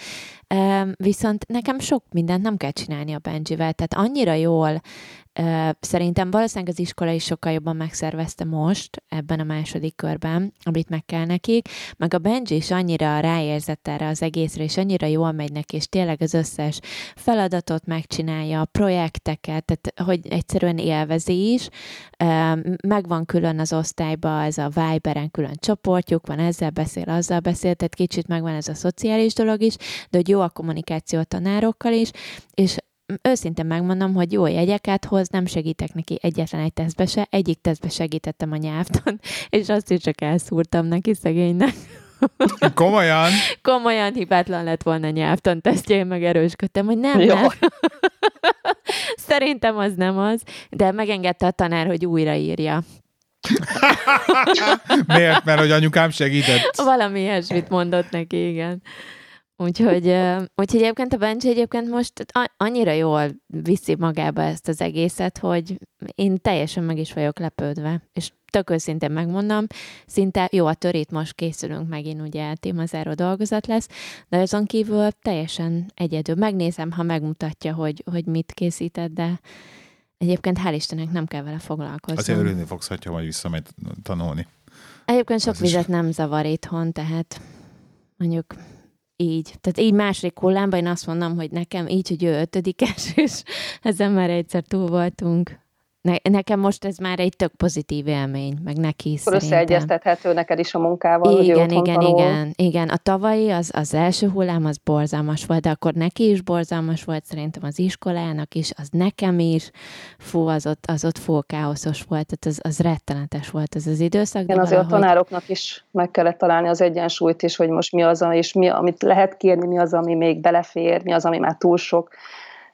viszont nekem sok mindent nem kell csinálni a Benjivel, tehát annyira jól Szerintem valószínűleg az iskola is sokkal jobban megszervezte most, ebben a második körben, amit meg kell nekik, meg a Benji is annyira ráérzett erre az egészre, és annyira jól megy neki, és tényleg az összes feladatot megcsinálja, a projekteket, tehát hogy egyszerűen élvezi is. Megvan külön az osztályba ez a Viberen külön csoportjuk, van ezzel beszél, azzal beszél, tehát kicsit megvan ez a szociális dolog is, de hogy jó a kommunikáció a tanárokkal is, és őszintén megmondom, hogy jó jegyeket hoz, nem segítek neki egyetlen egy tesztbe se, egyik tesztbe segítettem a nyelvtan, és azt is csak elszúrtam neki szegénynek. Komolyan? Komolyan hibátlan lett volna a nyelvtan tesztje, én meg erősködtem, hogy nem, nem. Szerintem az nem az, de megengedte a tanár, hogy újraírja. Miért? Mert hogy anyukám segített. Valami ilyesmit mondott neki, igen. Úgyhogy, úgyhogy egyébként a Benji egyébként most annyira jól viszi magába ezt az egészet, hogy én teljesen meg is vagyok lepődve. És tök őszintén megmondom, szinte jó a törét most készülünk megint, ugye témazáró dolgozat lesz, de azon kívül teljesen egyedül. Megnézem, ha megmutatja, hogy, hogy mit készített, de egyébként hál' Istennek nem kell vele foglalkozni. Azért örülni fogsz, ha majd visszamegy tanulni. Egyébként sok Az vizet is... nem zavar itthon, tehát mondjuk így. Tehát így második hullámban én azt mondom, hogy nekem így, hogy ő ötödikes, és ezen már egyszer túl voltunk. Ne, nekem most ez már egy tök pozitív élmény, meg neki is Akkor összeegyeztethető neked is a munkával, igen, hogy igen, tanul. igen, igen. A tavalyi, az, az első hullám, az borzalmas volt, de akkor neki is borzalmas volt, szerintem az iskolának is, az nekem is. Fú, az ott, az ott full káoszos volt, tehát az, az rettenetes volt ez az időszak. Igen, azért valahogy... a tanároknak is meg kellett találni az egyensúlyt is, hogy most mi az, és mi, amit lehet kérni, mi az, ami még belefér, mi az, ami már túl sok.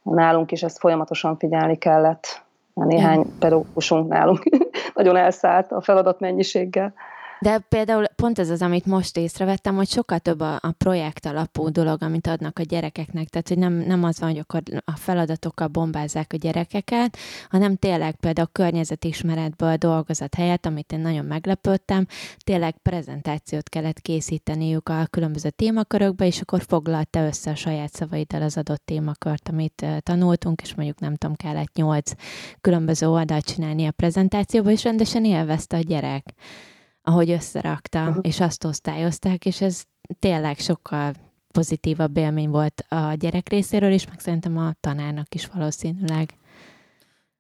Nálunk is ezt folyamatosan figyelni kellett néhány pedagógusunk nálunk nagyon elszállt a feladat mennyiséggel. De például pont ez az, amit most észrevettem, hogy sokkal több a, a projekt alapú dolog, amit adnak a gyerekeknek. Tehát, hogy nem, nem az van, hogy akkor a feladatokkal bombázzák a gyerekeket, hanem tényleg például a környezetismeretből dolgozat helyett, amit én nagyon meglepődtem, tényleg prezentációt kellett készíteniük a különböző témakörökbe, és akkor foglalta össze a saját szavaiddal az adott témakört, amit tanultunk, és mondjuk nem tudom, kellett nyolc különböző oldalt csinálni a prezentációba, és rendesen élvezte a gyerek ahogy összerakta, uh-huh. és azt osztályozták, és ez tényleg sokkal pozitívabb élmény volt a gyerek részéről is, meg szerintem a tanárnak is valószínűleg.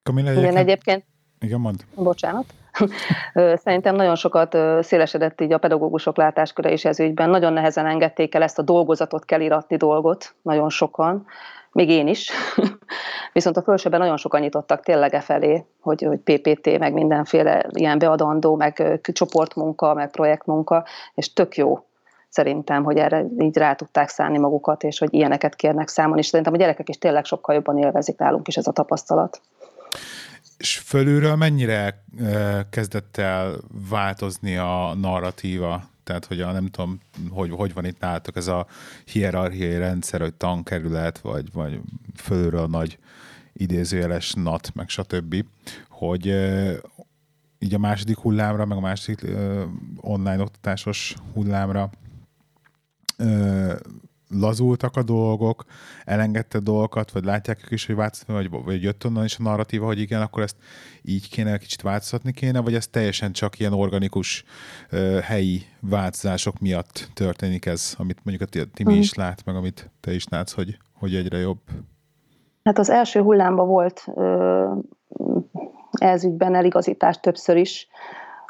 Kamila, Igen, egyébként... Igen, mond. Bocsánat. Szerintem nagyon sokat szélesedett így a pedagógusok látásköre is ez ügyben. Nagyon nehezen engedték el ezt a dolgozatot kell iratni dolgot, nagyon sokan még én is. Viszont a fölsőben nagyon sokan nyitottak tényleg e felé, hogy, hogy PPT, meg mindenféle ilyen beadandó, meg csoportmunka, meg projektmunka, és tök jó szerintem, hogy erre így rá tudták szállni magukat, és hogy ilyeneket kérnek számon, és szerintem a gyerekek is tényleg sokkal jobban élvezik nálunk is ez a tapasztalat. És fölülről mennyire kezdett el változni a narratíva? Tehát, hogy a, nem tudom, hogy, hogy van itt nálatok ez a hierarchiai rendszer, hogy tankerület, vagy, vagy fölülről a nagy idézőjeles NAT, meg stb., hogy így a második hullámra, meg a második online oktatásos hullámra lazultak a dolgok, elengedte dolgokat, vagy látják ők is, hogy változni, vagy, vagy jött onnan is a narratíva, hogy igen, akkor ezt így kéne, kicsit változtatni kéne, vagy ez teljesen csak ilyen organikus uh, helyi változások miatt történik ez, amit mondjuk a Timi mm. is lát, meg amit te is látsz, hogy, hogy egyre jobb? Hát az első hullámban volt ez ügyben eligazítás többször is,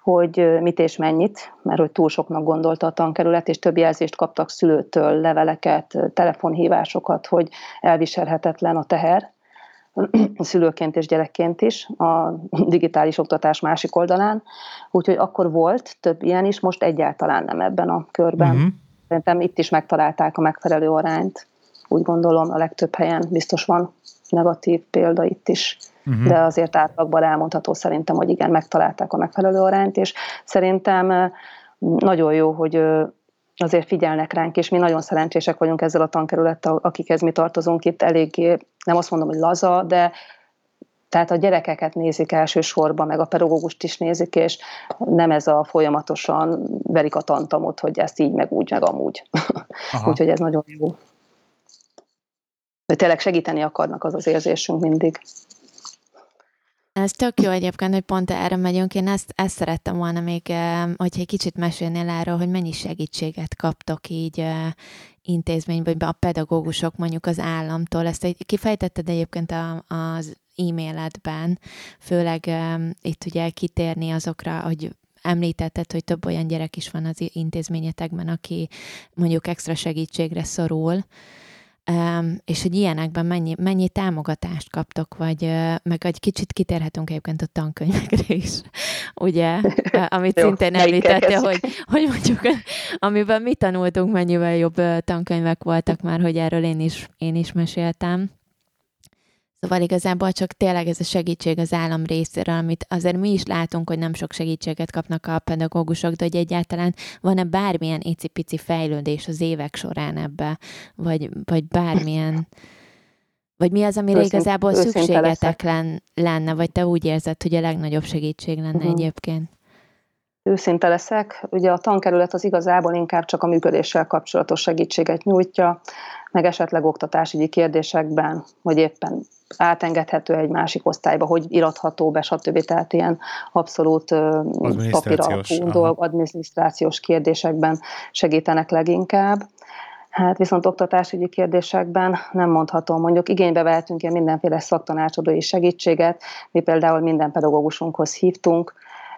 hogy mit és mennyit, mert hogy túl soknak gondolta a tankerület, és több jelzést kaptak szülőtől, leveleket, telefonhívásokat, hogy elviselhetetlen a teher, szülőként és gyerekként is, a digitális oktatás másik oldalán. Úgyhogy akkor volt több ilyen is, most egyáltalán nem ebben a körben. Uh-huh. Szerintem itt is megtalálták a megfelelő arányt. Úgy gondolom, a legtöbb helyen biztos van negatív példa itt is uh-huh. de azért átlagban elmondható szerintem, hogy igen, megtalálták a megfelelő arányt, és szerintem nagyon jó, hogy azért figyelnek ránk, és mi nagyon szerencsések vagyunk ezzel a tankerülettel, akikhez mi tartozunk itt eléggé, nem azt mondom, hogy laza, de tehát a gyerekeket nézik elsősorban, meg a pedagógust is nézik, és nem ez a folyamatosan verik a tantamot, hogy ezt így, meg úgy, meg amúgy. Úgyhogy ez nagyon jó. De tényleg segíteni akarnak az az érzésünk mindig. Ez tök jó egyébként, hogy pont erre megyünk. Én ezt, ezt szerettem volna még, hogyha egy kicsit mesélnél arról, hogy mennyi segítséget kaptok így intézményben, vagy a pedagógusok mondjuk az államtól. Ezt egy, kifejtetted egyébként a, az e-mailedben, főleg um, itt ugye kitérni azokra, hogy említetted, hogy több olyan gyerek is van az intézményetekben, aki mondjuk extra segítségre szorul, és hogy ilyenekben mennyi, mennyi támogatást kaptok, vagy meg egy kicsit kitérhetünk egyébként a tankönyvekre is, ugye, amit Jó, szintén említette, hogy, hogy mondjuk, amiben mi tanultunk, mennyivel jobb tankönyvek voltak már, hogy erről én is, én is meséltem. Szóval igazából csak tényleg ez a segítség az állam részéről, amit azért mi is látunk, hogy nem sok segítséget kapnak a pedagógusok, de hogy egyáltalán van-e bármilyen icipici fejlődés az évek során ebbe, vagy, vagy bármilyen... Vagy mi az, amire Őszint, igazából szükségetek len, lenne, vagy te úgy érzed, hogy a legnagyobb segítség lenne uh-huh. egyébként? Őszinte leszek, ugye a tankerület az igazából inkább csak a működéssel kapcsolatos segítséget nyújtja, meg esetleg oktatásügyi kérdésekben, vagy éppen átengedhető egy másik osztályba, hogy iratható be, stb. Tehát ilyen abszolút papíralapú dolg, adminisztrációs kérdésekben segítenek leginkább. Hát viszont oktatásügyi kérdésekben nem mondhatom. Mondjuk igénybe vehetünk ilyen mindenféle szaktanácsadói segítséget. Mi például minden pedagógusunkhoz hívtunk,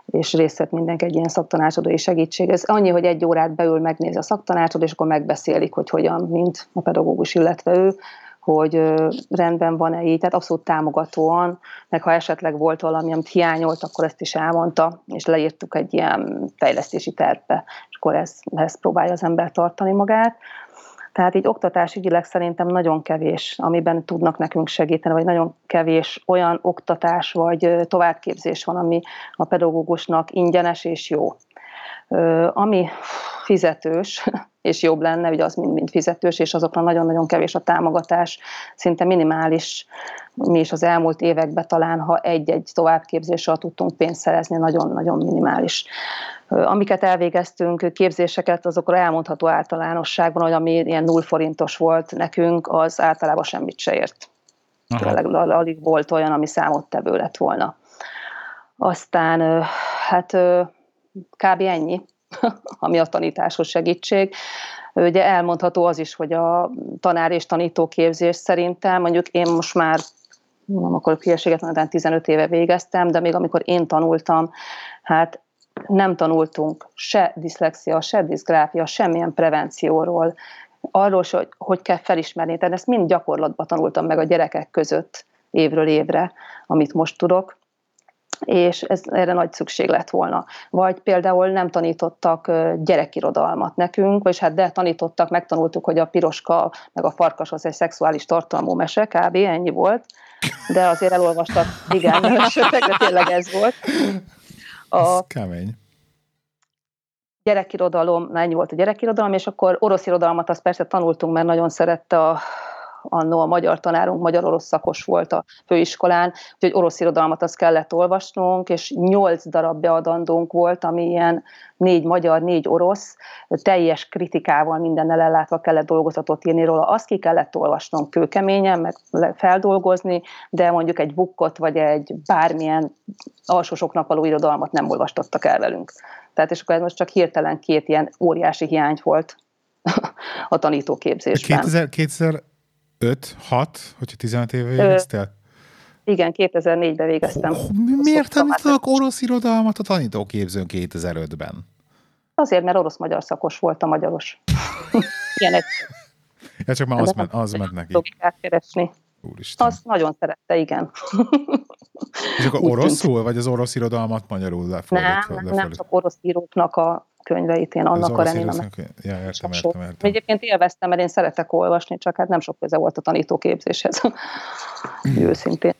és részt vett mindenki egy ilyen szaktanácsadói segítség. Ez annyi, hogy egy órát beül, megnézi a szaktanácsot, és akkor megbeszélik, hogy hogyan, mint a pedagógus, illetve ő, hogy rendben van-e így, tehát abszolút támogatóan, meg ha esetleg volt valami, amit hiányolt, akkor ezt is elmondta, és leírtuk egy ilyen fejlesztési tervbe, és akkor ezt, ezt próbálja az ember tartani magát. Tehát így oktatásügyileg szerintem nagyon kevés, amiben tudnak nekünk segíteni, vagy nagyon kevés olyan oktatás vagy továbbképzés van, ami a pedagógusnak ingyenes és jó. Ami fizetős, és jobb lenne, hogy az mind-mind fizetős, és azokra nagyon-nagyon kevés a támogatás, szinte minimális. Mi is az elmúlt években talán, ha egy-egy továbbképzésre tudtunk pénzt szerezni, nagyon-nagyon minimális. Amiket elvégeztünk, képzéseket, azokra elmondható általánosságban, hogy ami ilyen null forintos volt nekünk, az általában semmit se ért. Tényleg alig volt olyan, ami számottevő lett volna. Aztán hát kb. ennyi ami a tanításhoz segítség. Ugye elmondható az is, hogy a tanár és tanítóképzés szerintem, mondjuk én most már nem akarok hülyeséget mondani, 15 éve végeztem, de még amikor én tanultam, hát nem tanultunk se diszlexia, se diszgráfia, semmilyen prevencióról, arról, hogy hogy kell felismerni. Tehát ezt mind gyakorlatban tanultam meg a gyerekek között évről évre, amit most tudok és ez, erre nagy szükség lett volna. Vagy például nem tanítottak gyerekirodalmat nekünk, vagy hát de tanítottak, megtanultuk, hogy a piroska meg a farkas az egy szexuális tartalmú mese, kb. ennyi volt, de azért elolvastak, igen, de tényleg ez volt. A, ez kemény gyerekirodalom, na ennyi volt a gyerekirodalom, és akkor orosz irodalmat azt persze tanultunk, mert nagyon szerette a annó a magyar tanárunk magyar-orosz szakos volt a főiskolán, úgyhogy orosz irodalmat azt kellett olvasnunk, és nyolc darab beadandónk volt, ami ilyen négy magyar, négy orosz, teljes kritikával mindennel ellátva kellett dolgozatot írni róla. Azt ki kellett olvasnunk kőkeményen, meg feldolgozni, de mondjuk egy bukkot, vagy egy bármilyen alsósoknak való irodalmat nem olvastattak el velünk. Tehát és akkor ez most csak hirtelen két ilyen óriási hiány volt a tanítóképzésben. 2000, 2000 5, 6, hogyha 15 éve végeztél? Igen, 2004-ben végeztem. Oh, miért tanítanak orosz irodalmat a tanítóképzőn 2005-ben? Azért, mert orosz-magyar szakos volt a magyaros. Ilyen egyszerű. Ja, csak már az, ment, az ment neki. keresni. Úristen. Azt nagyon szerette, igen. És akkor oroszul, vagy az orosz irodalmat magyarul lefordítva? Nem, nem csak orosz íróknak a könyveit, én annak a remélem. Ja, értem, értem, értem. Egyébként élveztem, mert én szeretek olvasni, csak hát nem sok köze volt a tanítóképzéshez. Őszintén.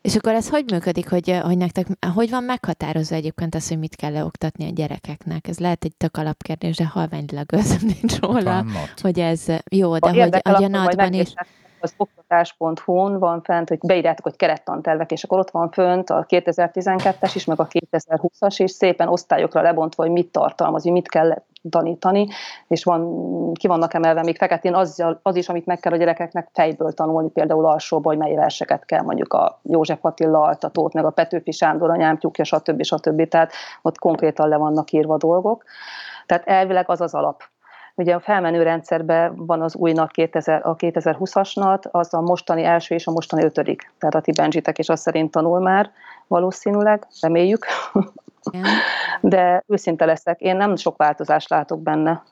És akkor ez hogy működik, hogy, hogy nektek, hogy van meghatározva egyébként az, hogy mit kell leoktatni a gyerekeknek? Ez lehet egy tök alapkérdés, de halványlag az nincs róla, hogy ez jó, de a hogy a, a NAT-ban is az oktatás.hu-n van fent, hogy beírjátok, hogy kerettantervek, és akkor ott van fönt a 2012-es is, meg a 2020-as is, szépen osztályokra lebontva, hogy mit tartalmaz, hogy mit kell tanítani, és van, ki vannak emelve még feketén az, az is, amit meg kell a gyerekeknek fejből tanulni, például alsóba, hogy mely verseket kell, mondjuk a József Attila altatót, meg a Petőfi Sándor anyámtyúkja, stb. stb. Tehát ott konkrétan le vannak írva dolgok. Tehát elvileg az az alap Ugye a felmenő rendszerben van az új NAT 2000, a 2020-as NAT, az a mostani első és a mostani ötödik. Tehát a ti Benjitek is azt szerint tanul már valószínűleg, reméljük. De őszinte leszek, én nem sok változást látok benne.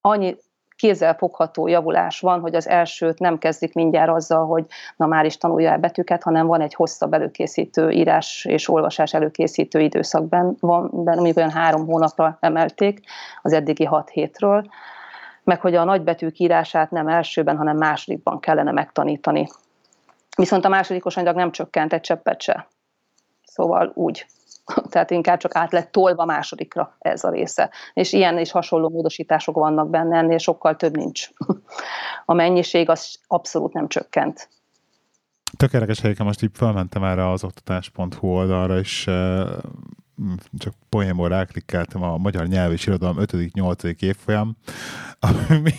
Annyi kézzelfogható javulás van, hogy az elsőt nem kezdik mindjárt azzal, hogy na már is tanulja el betűket, hanem van egy hosszabb előkészítő írás és olvasás előkészítő időszakban, van amíg olyan három hónapra emelték az eddigi hat hétről, meg hogy a nagybetűk írását nem elsőben, hanem másodikban kellene megtanítani. Viszont a másodikos anyag nem csökkent egy cseppet se. Szóval úgy tehát inkább csak át lett tolva másodikra ez a része. És ilyen és hasonló módosítások vannak benne, ennél sokkal több nincs. A mennyiség az abszolút nem csökkent. Tökéletes helyeken most így felmentem erre az oktatás.hu oldalra, és csak poénból ráklikkeltem a magyar nyelv és irodalom 5.-8. évfolyam, ami,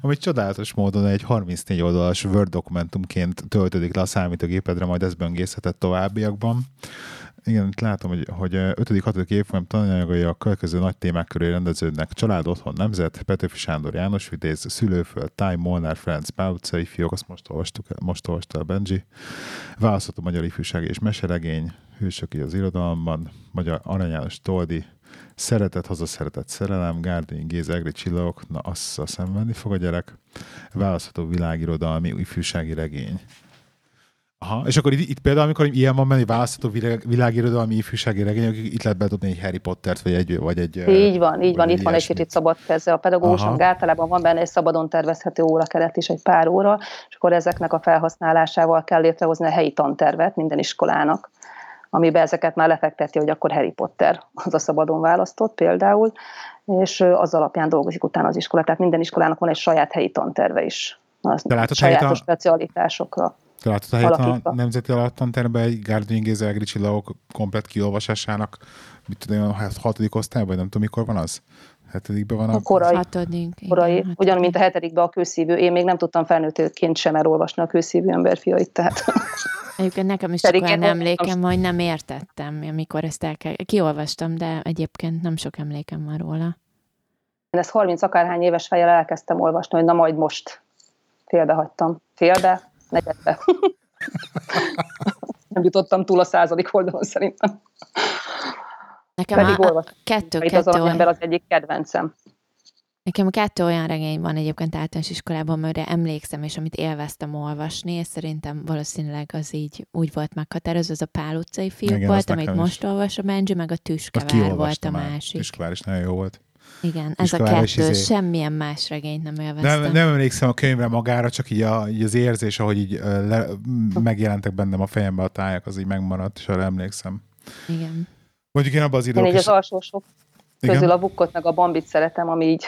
ami csodálatos módon egy 34 oldalas Word dokumentumként töltődik le a számítógépedre, majd ez böngészhetett továbbiakban Igen, itt látom, hogy, hogy 5.-6. évfolyam tananyagai a következő nagy témák köré rendeződnek. Család, otthon, nemzet, Petőfi Sándor János Vitéz, Szülőföld, Táj, Molnár, Ferenc, Páutcai fiók, azt most olvastuk, most olvasta a Benji. Választott a magyar ifjúság és meseregény, hősök az irodalomban, Magyar Arany János Toldi, Szeretet, haza szeretet, szerelem, Gárdény, Géz, Egri, Csillagok, na azt szenvedni fog a gyerek. Választható világirodalmi, ifjúsági regény. Aha, és akkor itt, itt például, amikor ilyen van menni választható világ, világirodalmi ifjúsági regény, itt lehet bedobni egy Harry Pottert, vagy egy... Vagy egy így van, így van, itt van egy kicsit szabad keze. A pedagógusnak általában van benne egy szabadon tervezhető órakeret is, egy pár óra, és akkor ezeknek a felhasználásával kell létrehozni a helyi tantervet minden iskolának amiben ezeket már lefekteti, hogy akkor Harry Potter az a szabadon választott például, és az alapján dolgozik utána az iskola. Tehát minden iskolának van egy saját helyi tanterve is. Az sajátos a... specialitásokra. Te látod a helyet a Nemzeti Alaptanterben egy Gárdony Géza csillagok komplet kiolvasásának, mit tudom, a hatodik osztályban, vagy nem tudom, mikor van az? Hetedikben van a... a korai. Hatodik. Korai. Igen, Ugyan, mint a hetedikben a kőszívű. Én még nem tudtam felnőttként sem elolvasni a kőszívű emberfiait, tehát... Egyébként nekem is csak olyan emlékem, hogy nem értettem, amikor ezt el kell... Kiolvastam, de egyébként nem sok emlékem van róla. Én ezt 30 akárhány éves fejjel elkezdtem olvasni, hogy na majd most félbehagytam. Félbe, negyedbe. nem jutottam túl a századik oldalon szerintem. Nekem Pedig a, a kettő, kettő az ember az egyik kedvencem. Nekem kettő olyan regény van egyébként általános iskolában, amire emlékszem, és amit élveztem olvasni, és szerintem valószínűleg az így úgy volt meghatározó, az a Pál utcai fiúk Igen, volt, amit most olvas a Benji, meg a Tüskevár volt a már. másik. Tüskevár is nagyon jó volt. Igen, ez a kettő, izé... semmilyen más regényt nem élveztem. Nem, nem emlékszem a könyvre magára, csak így, a, így az érzés, ahogy így le, megjelentek bennem a fejembe a tájak, az így megmaradt, és arra emlékszem. Igen. Mondjuk én abban az időben. Én így az alsósok igen. közül a bukkot meg a bambit szeretem, ami így,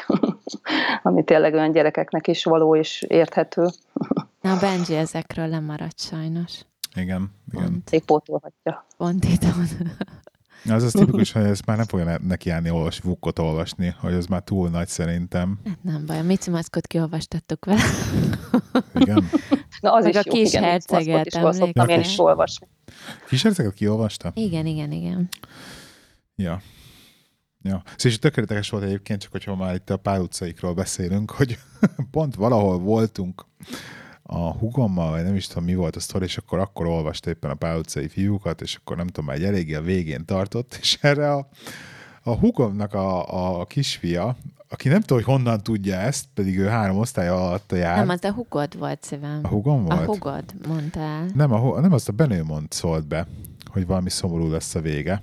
ami tényleg olyan gyerekeknek is való és érthető. Na, a Benji ezekről lemaradt sajnos. Igen, igen. Pont. Szép pótolhatja. Pont itt van. Az az tipikus, hogy ezt már nem fogja neki állni olvas, vukkot olvasni, hogy az már túl nagy szerintem. Hát nem baj, a Mici Maszkot kiolvastattuk vele. Igen. Na az Meg is a jó, kis igen, herceget is szoktam én is olvasni. Kis herceget kiolvasta? Igen, igen, igen. Ja. Ja. Szóval tökéletes volt egyébként, csak hogyha már itt a pár utcaikról beszélünk, hogy pont valahol voltunk a hugommal, vagy nem is tudom mi volt a sztori, és akkor akkor olvast éppen a pár utcai fiúkat, és akkor nem tudom, már egy eléggé a végén tartott, és erre a, a hugomnak a, a kisfia, aki nem tudom, hogy honnan tudja ezt, pedig ő három osztály alatt jár. Nem, az a hugod volt szívem. A hugom volt? A hugod, mondtál. Nem, a, nem azt a Benő mond szólt be, hogy valami szomorú lesz a vége.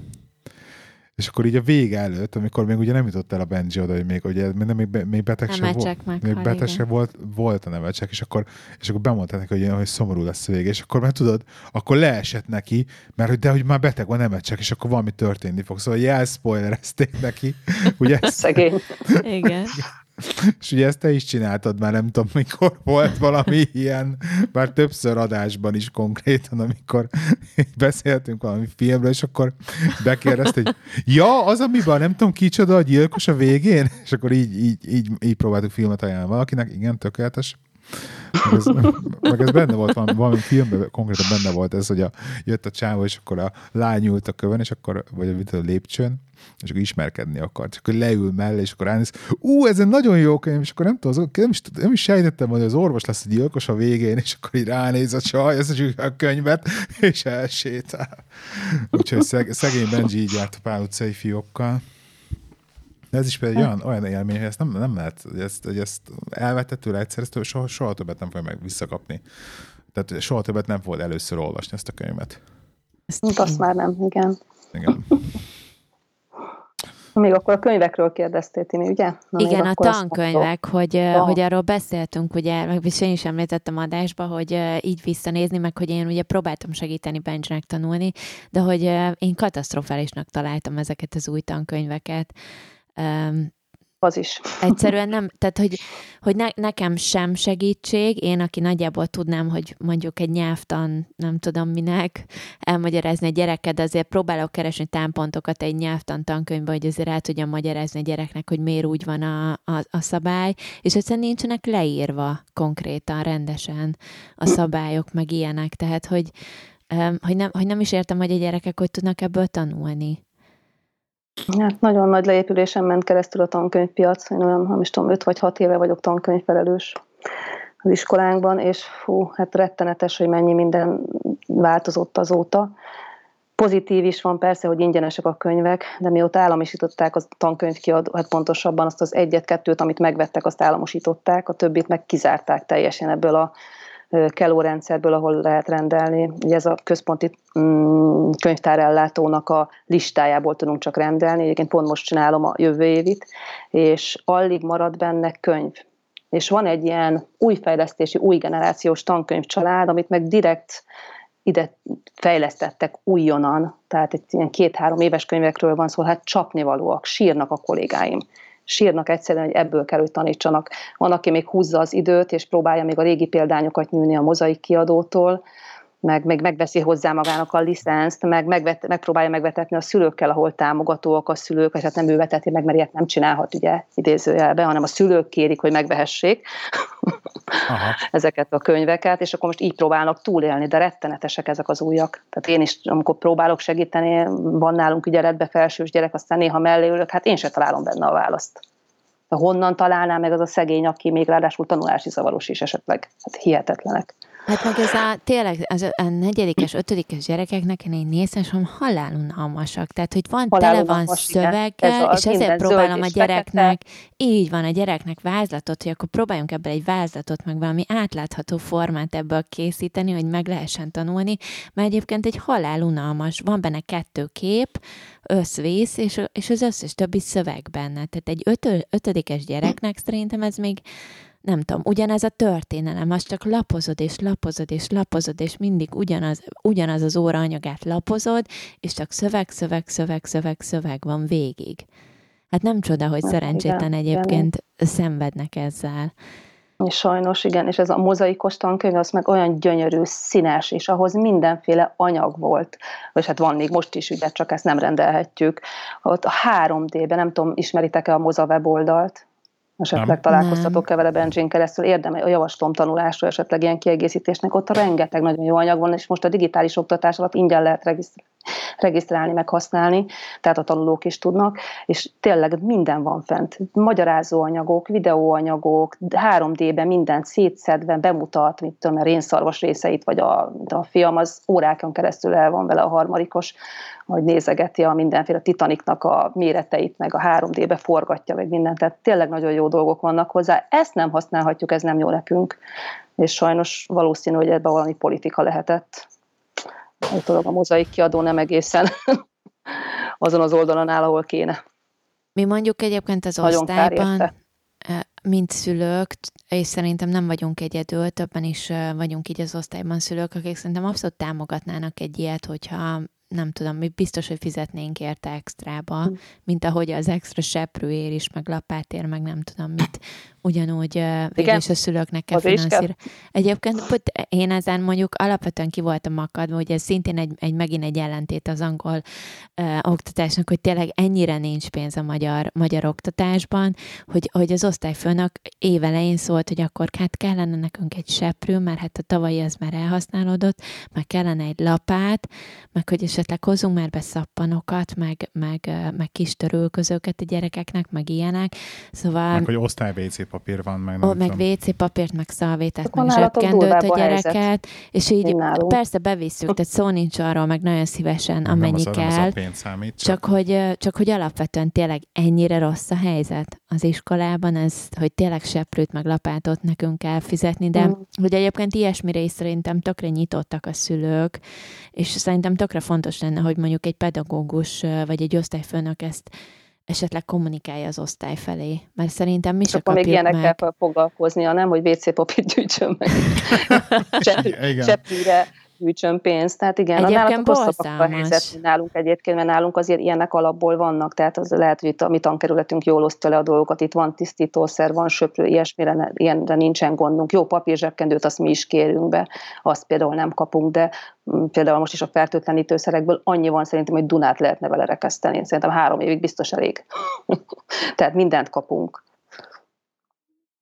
És akkor így a vége előtt, amikor még ugye nem jutott el a Benji oda, hogy még, ugye, még, még, még beteg volt, még beteg volt, volt a nevecsek, és akkor, és akkor bemondták neki, hogy, hogy szomorú lesz a vége, és akkor már tudod, akkor leesett neki, mert hogy de hogy már beteg van nevecsek, és akkor valami történni fog. Szóval jelszpoilerezték neki. Ugye Szegény. Igen. És ugye ezt te is csináltad már, nem tudom, mikor volt valami ilyen, bár többször adásban is konkrétan, amikor beszéltünk valami filmről, és akkor bekérdezt, hogy ja, az, amiben nem tudom kicsoda a gyilkos a végén, és akkor így, így, így, így próbáltuk filmet ajánlani valakinek, igen, tökéletes. Meg ez, meg ez benne volt, valami, valami filmben konkrétan benne volt ez, hogy a, jött a csávó, és akkor a lány ült a kövön, és akkor, vagy a, a lépcsőn, és akkor ismerkedni akart. És akkor leül mellé, és akkor ránéz, ú, ez egy nagyon jó könyv, és akkor nem tudom, nem is, nem is sejtettem, hogy az orvos lesz a gyilkos a végén, és akkor így ránéz a csaj, ez a könyvet, és elsétál. Úgyhogy szeg, szegény Benji így járt a pál utcai fiókkal. De ez is például olyan, olyan élmény, hogy ezt nem, nem lehet, hogy ezt, hogy ezt elvette tőle egyszer, ezt soha, soha többet nem fogja meg visszakapni. Tehát soha többet nem volt először olvasni ezt a könyvet. Ezt azt már nem, igen. Igen. Még akkor a könyvekről kérdeztél, Tini, ugye? Na, Igen, a tankönyvek, hogy, oh. hogy arról beszéltünk, ugye, és én is említettem adásba, hogy így visszanézni, meg hogy én ugye próbáltam segíteni Benjnek tanulni, de hogy én katasztrofálisnak találtam ezeket az új tankönyveket az is. Egyszerűen nem, tehát hogy, hogy ne, nekem sem segítség, én, aki nagyjából tudnám, hogy mondjuk egy nyelvtan, nem tudom minek, elmagyarázni a gyereket, de azért próbálok keresni támpontokat egy nyelvtan tankönyvbe, hogy azért el tudjam magyarázni a gyereknek, hogy miért úgy van a, a, a szabály, és egyszerűen nincsenek leírva konkrétan, rendesen a szabályok, meg ilyenek, tehát hogy hogy nem, hogy nem is értem, hogy a gyerekek hogy tudnak ebből tanulni. Hát nagyon nagy leépülésen ment keresztül a tankönyvpiac. Én olyan, nem is tudom, 5 vagy 6 éve vagyok tankönyvfelelős az iskolánkban, és fú, hát rettenetes, hogy mennyi minden változott azóta. Pozitív is van persze, hogy ingyenesek a könyvek, de mióta államisították a tankönyvkiadó, hát pontosabban azt az egyet-kettőt, amit megvettek, azt államosították, a többit meg kizárták teljesen ebből a Keló rendszerből, ahol lehet rendelni. Ugye ez a központi mm, könyvtárellátónak a listájából tudunk csak rendelni. Egyébként pont most csinálom a jövő évit, és alig marad benne könyv. És van egy ilyen új fejlesztési, új generációs tankönyvcsalád, amit meg direkt ide fejlesztettek újonnan, tehát egy ilyen két-három éves könyvekről van szó, hát csapnivalóak, sírnak a kollégáim sírnak egyszerűen, hogy ebből kell, hogy tanítsanak. Van, aki még húzza az időt, és próbálja még a régi példányokat nyújni a mozaik kiadótól, meg, meg megveszi hozzá magának a licenszt, meg megvet, megpróbálja megvetetni a szülőkkel, ahol támogatóak a szülők, és hát nem ő veteti meg, mert ilyet nem csinálhat ugye idézőjelben, hanem a szülők kérik, hogy megvehessék Aha. ezeket a könyveket, és akkor most így próbálnak túlélni, de rettenetesek ezek az újak. Tehát én is, amikor próbálok segíteni, van nálunk ügyeletbe felsős gyerek, aztán néha mellé ülök, hát én se találom benne a választ. De honnan találná meg az a szegény, aki még ráadásul tanulási zavaros is esetleg? Hát hihetetlenek. Hát meg ez a, tényleg az a negyedikes, ötödikes gyerekeknek én nézem, hogy halálunalmasak. Tehát, hogy van, tele van szöveggel, és ezért próbálom a gyereknek, így van, a gyereknek vázlatot, hogy akkor próbáljunk ebből egy vázlatot, meg valami átlátható formát ebből készíteni, hogy meg lehessen tanulni, mert egyébként egy halálunalmas, van benne kettő kép, összvész, és, és az összes többi szöveg benne. Tehát egy ötö, ötödikes gyereknek szerintem ez még nem tudom, ugyanez a történelem, az csak lapozod és lapozod és lapozod, és mindig ugyanaz, ugyanaz az óra anyagát lapozod, és csak szöveg, szöveg, szöveg, szöveg, szöveg van végig. Hát nem csoda, hogy szerencsétlen egyébként igen. szenvednek ezzel. És sajnos igen, és ez a mozaikos tankönyv, az meg olyan gyönyörű, színes, és ahhoz mindenféle anyag volt, és hát van még most is, ugye, csak ezt nem rendelhetjük. Ott a 3D-ben, nem tudom, ismeritek-e a Moza weboldalt? Esetleg nem. találkoztatok-e vele Benjin keresztül, érdemes, a javaslom tanulásra esetleg ilyen kiegészítésnek, ott a rengeteg nagyon jó anyag van, és most a digitális oktatás alatt ingyen lehet regisztrálni regisztrálni, meg használni, tehát a tanulók is tudnak, és tényleg minden van fent. Magyarázó anyagok, videóanyagok, 3D-ben mindent szétszedve bemutat, mit tudom, a rénszarvas részeit, vagy a, a fiam az órákon keresztül el van vele a harmadikos, hogy nézegeti a mindenféle Titanicnak a méreteit, meg a 3D-be forgatja, meg mindent, tehát tényleg nagyon jó dolgok vannak hozzá. Ezt nem használhatjuk, ez nem jó nekünk, és sajnos valószínű, hogy ebben valami politika lehetett nem tudom, a mozaik kiadó nem egészen azon az oldalon áll, ahol kéne. Mi mondjuk egyébként az Nagyon osztályban, mint szülők, és szerintem nem vagyunk egyedül, többen is vagyunk így az osztályban szülők, akik szerintem abszolút támogatnának egy ilyet, hogyha nem tudom, mi biztos, hogy fizetnénk érte extrába, hm. mint ahogy az extra seprőér is, meg lapátért, meg nem tudom mit ugyanúgy végül is a szülőknek kell finanszírozni. Egyébként én ezen mondjuk alapvetően ki voltam akadva, hogy ez szintén egy, egy megint egy ellentét az angol uh, oktatásnak, hogy tényleg ennyire nincs pénz a magyar, magyar oktatásban, hogy, hogy az osztályfőnök évelején szólt, hogy akkor hát kellene nekünk egy seprő, mert hát a tavalyi az már elhasználódott, meg kellene egy lapát, meg hogy esetleg hozunk már be szappanokat, meg, meg, meg kis törülközőket a gyerekeknek, meg ilyenek. Szóval... Meg hogy osztály papír van, meg nem Ó, meg WC papírt, meg szalvétát, meg zsebkendőt a gyereket, és így persze bevisszük, tehát szó nincs arról, meg nagyon szívesen, amennyi nem kell. Az számít, csak. csak, hogy, csak hogy alapvetően tényleg ennyire rossz a helyzet az iskolában, ez, hogy tényleg seprőt, meg lapátot nekünk kell fizetni, de mm. hogy egyébként ilyesmire is szerintem tökre nyitottak a szülők, és szerintem tökre fontos lenne, hogy mondjuk egy pedagógus vagy egy osztályfőnök ezt esetleg kommunikálja az osztály felé. Mert szerintem mi sem még ilyenekkel meg. kell foglalkoznia, nem, hogy WC papírt gyűjtsön meg. Cseppire gyűjtsön pénzt. Tehát igen, egyébként a rosszabb a helyzet, mint nálunk egyébként, mert nálunk azért ilyenek alapból vannak, tehát az lehet, hogy itt a mi tankerületünk jól osztja le a dolgokat, itt van tisztítószer, van söprő, ilyesmire ilyenre nincsen gondunk. Jó papírzsebkendőt azt mi is kérünk be, azt például nem kapunk, de mm, például most is a fertőtlenítőszerekből annyi van szerintem, hogy Dunát lehetne vele rekeszteni. Szerintem három évig biztos elég. tehát mindent kapunk.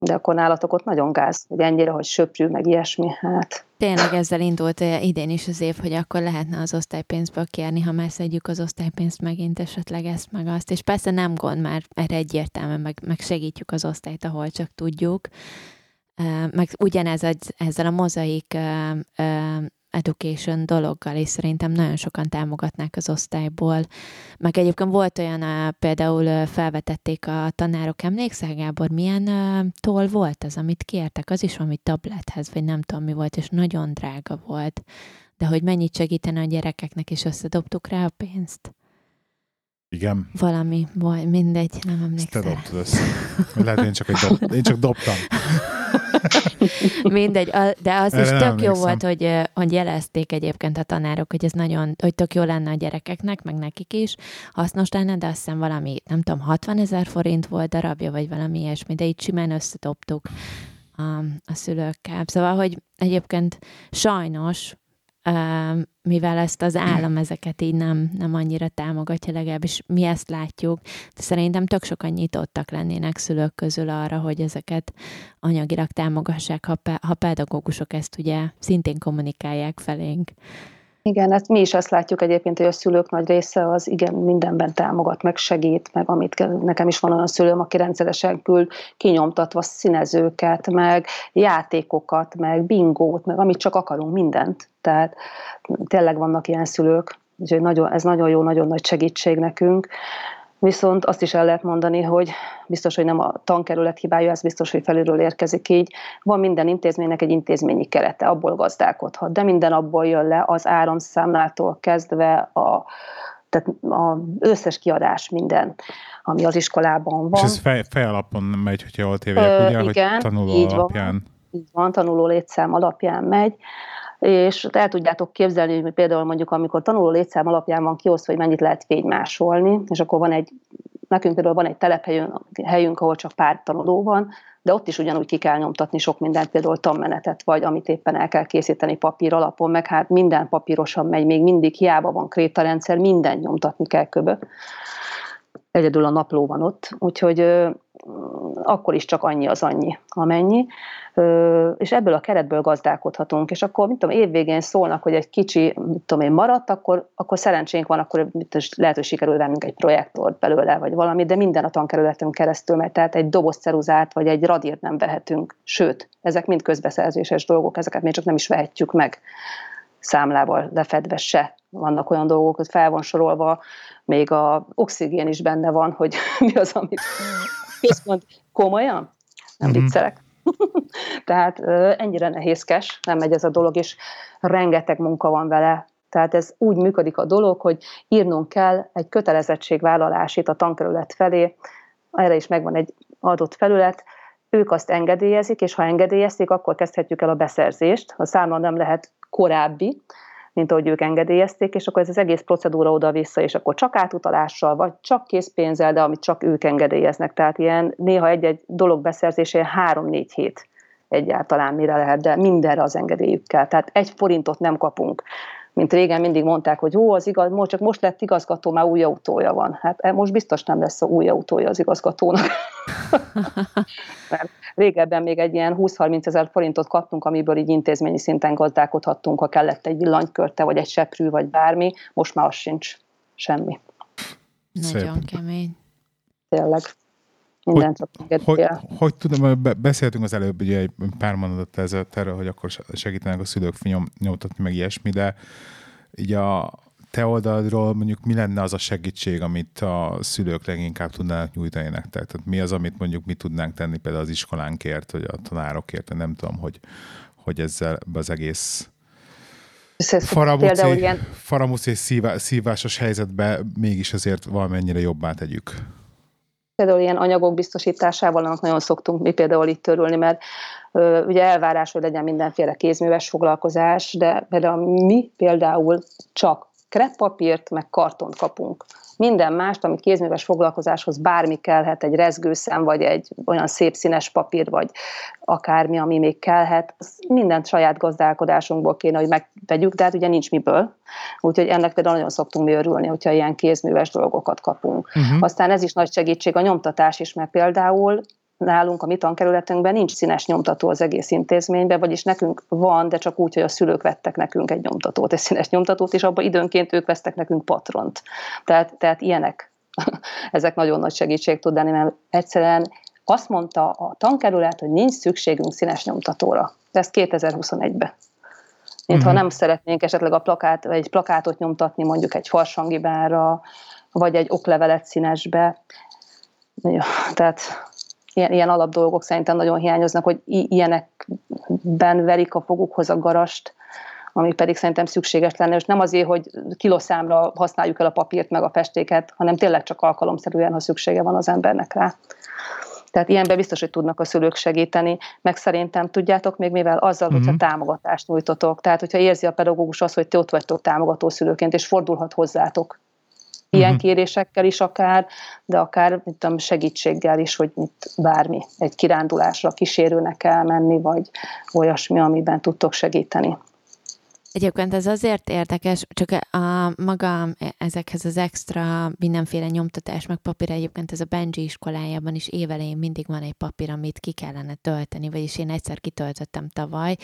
De akkor nálatok ott nagyon gáz, hogy ennyire, hogy söprű, meg ilyesmi, hát... Tényleg ezzel indult idén is az év, hogy akkor lehetne az osztálypénzből kérni, ha már szedjük az osztálypénzt megint esetleg ezt meg azt. És persze nem gond, már erre egyértelműen meg, meg segítjük az osztályt, ahol csak tudjuk. Meg ugyanez ezzel a mozaik education dologgal, és szerintem nagyon sokan támogatnák az osztályból. Meg egyébként volt olyan, például felvetették a tanárok, emlékszel Gábor, milyen toll volt az, amit kértek? Az is valami tablethez, vagy nem tudom mi volt, és nagyon drága volt. De hogy mennyit segítene a gyerekeknek, és összedobtuk rá a pénzt. Igen. Valami, vagy mindegy, nem emlékszem. Te dobtad össze. Lehet, én csak, egy dob, én csak dobtam. Mindegy, de az Erre is tök emlékszem. jó volt, hogy, hogy jelezték egyébként a tanárok, hogy ez nagyon, hogy tök jó lenne a gyerekeknek, meg nekik is, hasznos lenne, de azt hiszem valami, nem tudom, 60 ezer forint volt darabja, vagy valami ilyesmi, de így simán összedobtuk a, a szülőkkel. Szóval, hogy egyébként sajnos mivel ezt az állam ezeket így nem, nem annyira támogatja, legalábbis mi ezt látjuk, de szerintem tök sokan nyitottak lennének szülők közül arra, hogy ezeket anyagilag támogassák, ha, ha pedagógusok ezt ugye szintén kommunikálják felénk. Igen, ezt mi is azt látjuk egyébként, hogy a szülők nagy része az igen mindenben támogat, meg segít, meg amit nekem is van olyan szülőm, aki rendszeresen küld kinyomtatva színezőket, meg játékokat, meg bingót, meg amit csak akarunk, mindent. Tehát tényleg vannak ilyen szülők, úgyhogy nagyon, ez nagyon jó, nagyon nagy segítség nekünk. Viszont azt is el lehet mondani, hogy biztos, hogy nem a tankerület hibája, ez biztos, hogy felülről érkezik így. Van minden intézménynek egy intézményi kerete, abból gazdálkodhat, de minden abból jön le, az áramszámlától kezdve a, tehát az összes kiadás minden, ami az iskolában van. És ez fej, fej alapon megy, hogyha jól tévedek, ugye, igen, hogy tanuló így alapján. Van, így van, tanuló létszám alapján megy és el tudjátok képzelni, hogy például mondjuk amikor tanuló létszám alapján van kiosztva, hogy mennyit lehet fénymásolni, és akkor van egy, nekünk például van egy telephelyünk, helyünk, ahol csak pár tanuló van, de ott is ugyanúgy ki kell nyomtatni sok mindent, például tanmenetet, vagy amit éppen el kell készíteni papír alapon, meg hát minden papírosan megy, még mindig hiába van krétarendszer, minden nyomtatni kell köbö. Egyedül a napló van ott, úgyhogy akkor is csak annyi az annyi, amennyi, és ebből a keretből gazdálkodhatunk, és akkor, mit tudom, évvégén szólnak, hogy egy kicsi, mit tudom én, maradt, akkor, akkor szerencsénk van, akkor lehet, hogy sikerül vennünk egy projektort belőle, vagy valami, de minden a tankerületünk keresztül megy, tehát egy doboz ceruzát, vagy egy radírt nem vehetünk, sőt, ezek mind közbeszerzéses dolgok, ezeket még csak nem is vehetjük meg számlával lefedve se. Vannak olyan dolgok, hogy fel van sorolva, még a oxigén is benne van, hogy mi az, amit központ komolyan? Nem mm-hmm. viccelek. Tehát ennyire nehézkes, nem megy ez a dolog, és rengeteg munka van vele. Tehát ez úgy működik a dolog, hogy írnunk kell egy kötelezettségvállalás itt a tankerület felé, erre is megvan egy adott felület, ők azt engedélyezik, és ha engedélyezték, akkor kezdhetjük el a beszerzést. A számla nem lehet korábbi, mint ahogy ők engedélyezték, és akkor ez az egész procedúra oda-vissza, és akkor csak átutalással, vagy csak készpénzzel, de amit csak ők engedélyeznek. Tehát ilyen néha egy-egy dolog beszerzésén három-négy hét egyáltalán mire lehet, de mindenre az engedélyük kell. Tehát egy forintot nem kapunk. Mint régen mindig mondták, hogy ó, az igaz, most csak most lett igazgató, már új autója van. Hát e, most biztos nem lesz a új autója az igazgatónak. Mert régebben még egy ilyen 20-30 ezer forintot kaptunk, amiből így intézményi szinten gazdálkodhattunk, ha kellett egy villanykörte, vagy egy seprű, vagy bármi. Most már az sincs semmi. Nagyon Szép. kemény. Tényleg. Minden hogy, hogy, hogy tudom, beszéltünk az előbb ugye egy pár mondatot erről, hogy akkor segítenek a szülők nyom, nyomtatni, meg ilyesmi, de így a te oldalról mondjuk mi lenne az a segítség, amit a szülők leginkább tudnának nyújtani nektek? Tehát mi az, amit mondjuk mi tudnánk tenni például az iskolánkért, vagy a tanárokért, nem tudom, hogy, hogy ezzel az egész faramuci, ilyen... faramuci szívá, szívásos helyzetbe mégis azért valamennyire jobbá tegyük például ilyen anyagok biztosításával annak nagyon szoktunk mi például itt törülni, mert ö, ugye elvárás, hogy legyen mindenféle kézműves foglalkozás, de például mi például csak kreppapírt, meg kartont kapunk. Minden mást, amit kézműves foglalkozáshoz bármi kellhet, egy rezgőszem, vagy egy olyan szép színes papír, vagy akármi, ami még kellhet, mindent saját gazdálkodásunkból kéne, hogy megtegyük, de hát ugye nincs miből. Úgyhogy ennek például nagyon szoktunk mi örülni, hogyha ilyen kézműves dolgokat kapunk. Uh-huh. Aztán ez is nagy segítség, a nyomtatás is, mert például nálunk, a mi tankerületünkben nincs színes nyomtató az egész intézményben, vagyis nekünk van, de csak úgy, hogy a szülők vettek nekünk egy nyomtatót, egy színes nyomtatót, és abban időnként ők vesztek nekünk patront. Tehát, tehát ilyenek, ezek nagyon nagy segítség tud lenni, mert egyszerűen azt mondta a tankerület, hogy nincs szükségünk színes nyomtatóra. De ezt 2021-ben. Mintha uh-huh. nem szeretnénk esetleg a plakát, vagy egy plakátot nyomtatni mondjuk egy farsangibára, vagy egy oklevelet színesbe. Ja, tehát ilyen, ilyen alapdolgok szerintem nagyon hiányoznak, hogy ilyenekben verik a fogukhoz a garast, ami pedig szerintem szükséges lenne, és nem azért, hogy kiloszámra használjuk el a papírt meg a festéket, hanem tényleg csak alkalomszerűen, ha szüksége van az embernek rá. Tehát ilyenben biztos, hogy tudnak a szülők segíteni, meg szerintem tudjátok még mivel azzal, uh-huh. hogyha támogatást nyújtotok. Tehát, hogyha érzi a pedagógus azt, hogy ti ott vagytok támogató szülőként, és fordulhat hozzátok ilyen uh-huh. kérésekkel is akár, de akár mit tudom, segítséggel is, hogy mit bármi, egy kirándulásra kísérőnek elmenni, vagy olyasmi, amiben tudtok segíteni. Egyébként ez azért érdekes, csak a maga ezekhez az extra mindenféle nyomtatás, meg papír egyébként ez a Benji iskolájában is évelején mindig van egy papír, amit ki kellene tölteni, vagyis én egyszer kitöltöttem tavaly,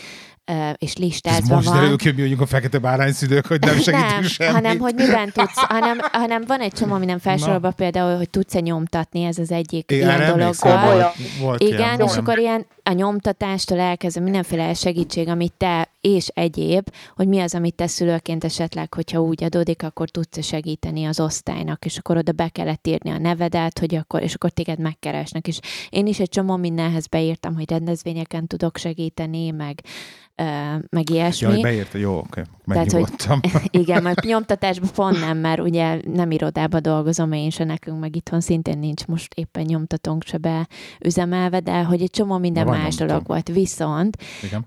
és listázva ez most van. derül mondjuk a fekete bárányszülők, hogy nem segítünk nem, semmit. hanem hogy miben tudsz, hanem, hanem van egy csomó minden felsorolva például, hogy tudsz-e nyomtatni, ez az egyik Én ilyen dologgal. Volt, volt Igen, ilyen, és akkor ilyen a nyomtatástól elkezdve mindenféle segítség, amit te és egyéb, hogy mi az, amit te szülőként esetleg, hogyha úgy adódik, akkor tudsz segíteni az osztálynak, és akkor oda be kellett írni a nevedet, hogy akkor, és akkor téged megkeresnek. És én is egy csomó mindenhez beírtam, hogy rendezvényeken tudok segíteni, meg meg ilyesmi. Jaj, beírta, jó, oké, Tehát, hogy, igen, mert nyomtatásban pont nem, mert ugye nem irodába dolgozom én se, nekünk meg itthon szintén nincs most éppen nyomtatónk se be üzemelve, de hogy egy csomó minden más dolog volt. Viszont igen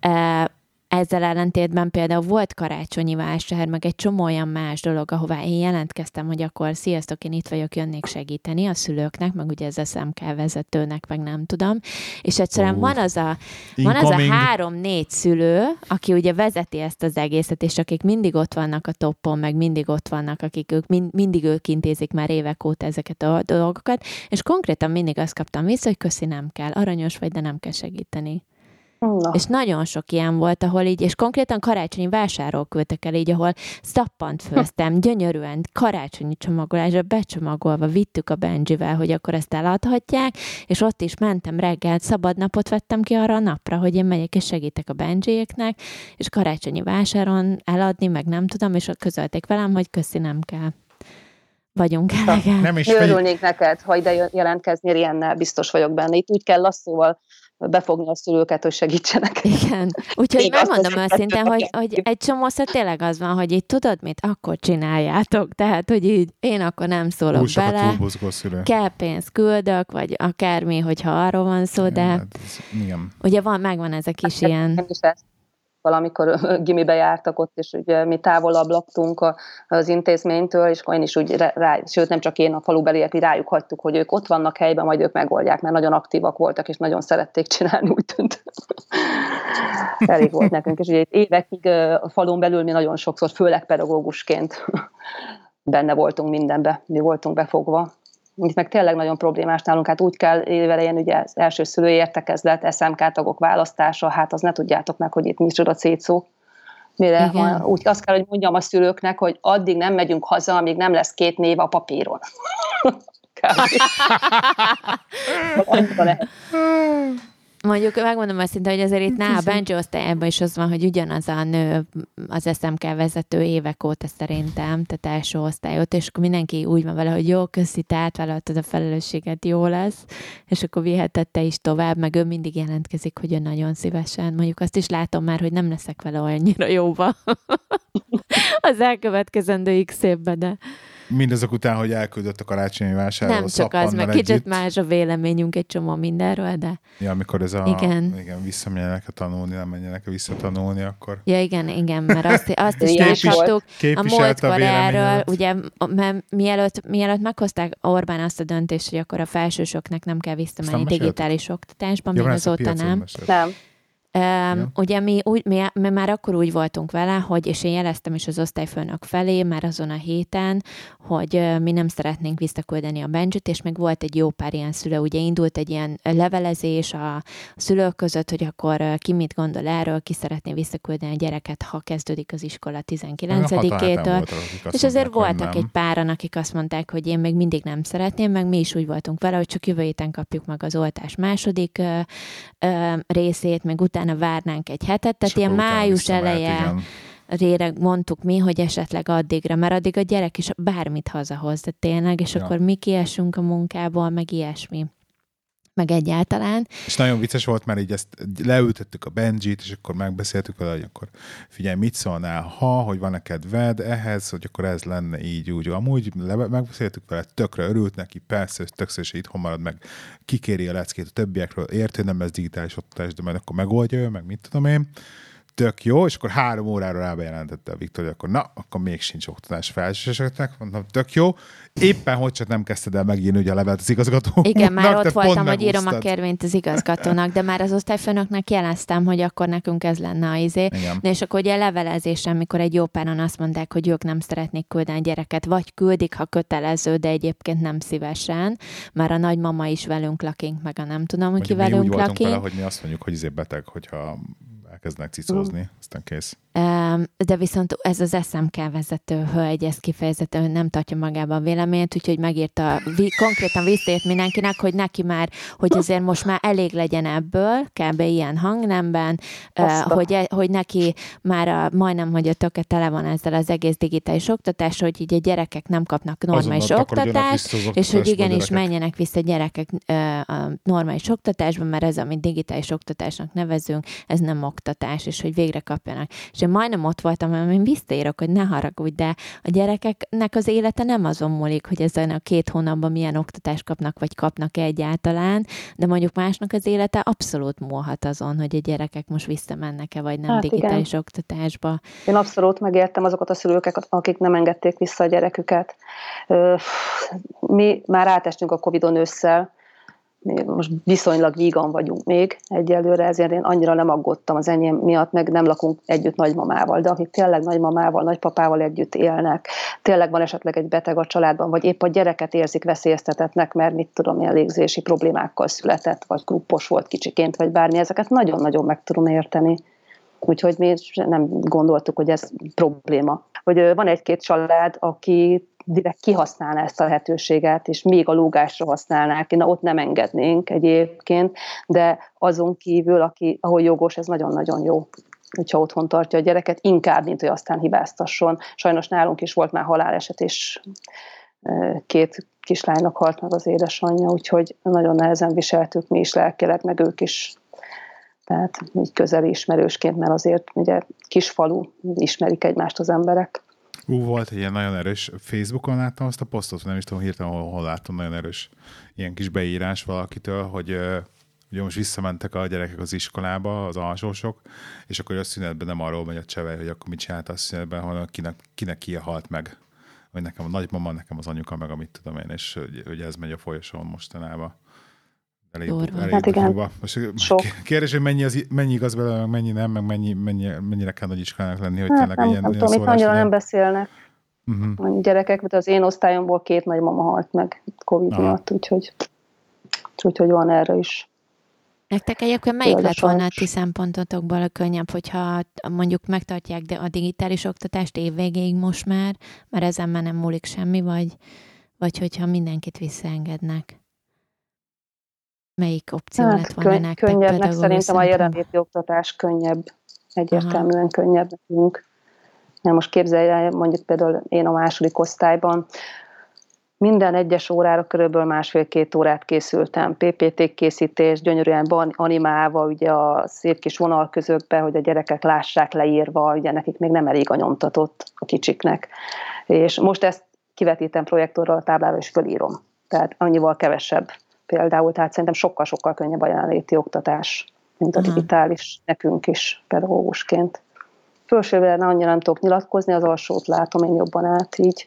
ezzel ellentétben például volt karácsonyi vásár, meg egy csomó olyan más dolog, ahová én jelentkeztem, hogy akkor sziasztok, én itt vagyok, jönnék segíteni a szülőknek, meg ugye ez a szemkel vezetőnek, meg nem tudom. És egyszerűen uh, van az a, van az a három-négy szülő, aki ugye vezeti ezt az egészet, és akik mindig ott vannak a toppon, meg mindig ott vannak, akik ők, mind, mindig ők intézik már évek óta ezeket a dolgokat, és konkrétan mindig azt kaptam vissza, hogy köszi, nem kell, aranyos vagy, de nem kell segíteni. Na. És nagyon sok ilyen volt, ahol így, és konkrétan karácsonyi vásárról küldtek el így, ahol szappant főztem, gyönyörűen karácsonyi csomagolásra becsomagolva vittük a Benjivel, hogy akkor ezt eladhatják, és ott is mentem reggel, szabad napot vettem ki arra a napra, hogy én megyek és segítek a Benjiéknek, és karácsonyi vásáron eladni, meg nem tudom, és közölték velem, hogy köszi, nem kell vagyunk elegen. Nem is Örülnék neked, ha ide jelentkeznél ilyennel, biztos vagyok benne. Itt úgy kell lasszóval befogni a szülőket, hogy segítsenek. Igen. Úgyhogy Még megmondom őszintén, hogy, hogy egy csomószor tényleg az van, hogy így tudod mit, akkor csináljátok. Tehát, hogy így én akkor nem szólok Túl bele. Kell pénzt küldök, vagy akármi, hogyha arról van szó, de hát ez, igen. ugye van, megvan ez a kis hát, ilyen valamikor gimibe jártak ott, és ugye mi távolabb laktunk az intézménytől, és én is úgy rá, sőt nem csak én, a falubeliek, rájuk hagytuk, hogy ők ott vannak helyben, majd ők megoldják, mert nagyon aktívak voltak, és nagyon szerették csinálni, úgy tűnt. Elég volt nekünk, és ugye évekig a falun belül mi nagyon sokszor, főleg pedagógusként benne voltunk mindenbe, mi voltunk befogva itt meg tényleg nagyon problémás nálunk, hát úgy kell évelején ugye az első szülői értekezlet, SMK tagok választása, hát az ne tudjátok meg, hogy itt micsoda cétszó. Mire van, úgy azt kell, hogy mondjam a szülőknek, hogy addig nem megyünk haza, amíg nem lesz két név a papíron. Mondjuk megmondom őszintén, hogy azért itt nál a Benji osztályában is az van, hogy ugyanaz a nő az SMK vezető évek óta szerintem, tehát első osztályot, és akkor mindenki úgy van vele, hogy jó, köszi, te átvállaltad a felelősséget, jó lesz, és akkor viheted te is tovább, meg ő mindig jelentkezik, hogy ő nagyon szívesen. Mondjuk azt is látom már, hogy nem leszek vele annyira jóba az elkövetkezendő x évben, de mindazok után, hogy elküldött a karácsonyi vásárról Nem csak az, mert kicsit más a véleményünk egy csomó mindenről, de... Ja, amikor ez a... Igen. Igen, visszamenjenek a tanulni, nem menjenek a visszatanulni, akkor... Ja, igen, igen, mert azt, azt is láthattuk a múltkor erről, ugye, mert mielőtt, mielőtt meghozták Orbán azt a döntést, hogy akkor a felsősoknak nem kell visszamenni digitális oktatásban, még azóta nem. Nem Ja. Ugye mi, úgy, mi, mi már akkor úgy voltunk vele, hogy, és én jeleztem is az osztályfőnök felé már azon a héten, hogy mi nem szeretnénk visszaküldeni a Benjit, és még volt egy jó pár ilyen szülő, ugye indult egy ilyen levelezés a szülők között, hogy akkor ki mit gondol erről, ki szeretné visszaküldeni a gyereket, ha kezdődik az iskola 19-től. És azért voltak egy páran, akik azt mondták, hogy én még mindig nem szeretném, meg mi is úgy voltunk vele, hogy csak jövő héten kapjuk meg az oltás második ö, ö, részét, meg utána utána várnánk egy hetet, tehát ilyen május eleje rére mondtuk mi, hogy esetleg addigra, mert addig a gyerek is bármit hazahoz, de tényleg, és ja. akkor mi kiesünk a munkából, meg ilyesmi meg egyáltalán. És nagyon vicces volt, mert így ezt leültettük a Benjit, és akkor megbeszéltük vele, hogy akkor figyelj, mit szólnál, ha, hogy van-e kedved ehhez, hogy akkor ez lenne így, úgy. Amúgy le- megbeszéltük vele, tökre örült neki, persze, többször is itthon marad, meg kikéri a leckét a többiekről, érti, nem ez digitális oktatás, de majd akkor megoldja ő, meg mit tudom én tök jó, és akkor három órára rábejelentette a Viktor, hogy akkor na, akkor még sincs oktatás felsőseknek, mondtam, tök jó. Éppen, hogy csak nem kezdted el megírni ugye a levelet az igazgató. Igen, már ott voltam, hogy írom a kérvényt az igazgatónak, de már az osztályfőnöknek jeleztem, hogy akkor nekünk ez lenne a izé. Igen. De és akkor ugye a levelezésen, amikor egy jó páran azt mondták, hogy ők nem szeretnék küldeni gyereket, vagy küldik, ha kötelező, de egyébként nem szívesen, már a nagymama is velünk lakink, meg a nem tudom, hogy ki velünk lakik. Vele, hogy mi azt mondjuk, hogy izé beteg, hogyha elkezdenek cicózni, mm. aztán kész. De viszont ez az SMK vezető hölgy, ez kifejezetten nem tartja magába a véleményt, úgyhogy megírta, konkrétan visszaért mindenkinek, hogy neki már, hogy azért most már elég legyen ebből, kb. ilyen hangnemben, hogy, e, hogy neki már a, majdnem, hogy a töke tele van ezzel az egész digitális oktatás, hogy így a gyerekek nem kapnak normális oktatást, és hogy igenis menjenek vissza gyerekek a normális oktatásba, mert ez, amit digitális oktatásnak nevezünk, ez nem oktatás, és hogy végre kapjanak. És én majdnem ott voltam, mert én visszaírok, hogy ne haragudj, de a gyerekeknek az élete nem azon múlik, hogy ezen a két hónapban milyen oktatást kapnak, vagy kapnak -e egyáltalán, de mondjuk másnak az élete abszolút múlhat azon, hogy a gyerekek most visszamennek-e, vagy nem hát digitális igen. oktatásba. Én abszolút megértem azokat a szülőket, akik nem engedték vissza a gyereküket. Mi már átestünk a Covid-on ősszel, most viszonylag vígan vagyunk még egyelőre, ezért én annyira nem aggódtam az enyém miatt, meg nem lakunk együtt nagymamával, de akik tényleg nagymamával, nagypapával együtt élnek, tényleg van esetleg egy beteg a családban, vagy épp a gyereket érzik veszélyeztetetnek, mert mit tudom, ilyen légzési problémákkal született, vagy gruppos volt kicsiként, vagy bármi, ezeket nagyon-nagyon meg tudom érteni. Úgyhogy mi nem gondoltuk, hogy ez probléma. Hogy van egy-két család, aki direkt kihasználná ezt a lehetőséget, és még a lógásra használnák, na ott nem engednénk egyébként, de azon kívül, aki, ahol jogos, ez nagyon-nagyon jó hogyha otthon tartja a gyereket, inkább, mint hogy aztán hibáztasson. Sajnos nálunk is volt már haláleset, és két kislánynak halt meg az édesanyja, úgyhogy nagyon nehezen viseltük mi is lelkileg, meg ők is. Tehát így közeli ismerősként, mert azért ugye kis falu, ismerik egymást az emberek. Ú, volt egy ilyen nagyon erős, Facebookon láttam azt a posztot, nem is tudom hirtelen, hol, hol láttam, nagyon erős ilyen kis beírás valakitől, hogy ugye most visszamentek a gyerekek az iskolába, az alsósok, és akkor a szünetben nem arról megy a csevej, hogy akkor mit csinált a szünetben, hanem kinek, kinek ki íhalt meg. Vagy nekem a nagymama, nekem az anyuka, meg amit tudom én, és hogy ez megy a folyosón mostanában. Elég, Durva. elég hát igen. Most Sok. kérdés, hogy mennyi, az, mennyi igaz belőle, mennyi nem, meg mennyi, mennyi, mennyire kell nagy iskolának lenni, hogy hát tényleg nem, ilyen, nem ilyen tudom, itt annyira nem beszélnek. Uh-huh. A gyerekek, de az én osztályomból két nagymama halt meg Covid Aha. miatt, úgyhogy, úgyhogy van erre is. Nektek egyébként melyik lett volna a ti szempontotokból a könnyebb, hogyha mondjuk megtartják a digitális oktatást évvégéig most már, mert ezen már nem múlik semmi, vagy, vagy hogyha mindenkit visszaengednek? Melyik opció hát, lett volna nektek Könnyebbnek szerintem a jelenléti oktatás könnyebb, egyértelműen Aha. könnyebb nekünk. Na most képzelj el, mondjuk például én a második osztályban, minden egyes órára körülbelül másfél-két órát készültem. PPT készítés, gyönyörűen animálva, ugye a szép kis vonalközökbe, hogy a gyerekek lássák leírva, ugye nekik még nem elég a nyomtatott a kicsiknek. És most ezt kivetítem projektorral a táblára, és fölírom. Tehát annyival kevesebb például, tehát szerintem sokkal-sokkal könnyebb a jelenléti oktatás, mint a digitális nekünk is pedagógusként. Fölsővel annyira nem tudok nyilatkozni, az alsót látom én jobban át így,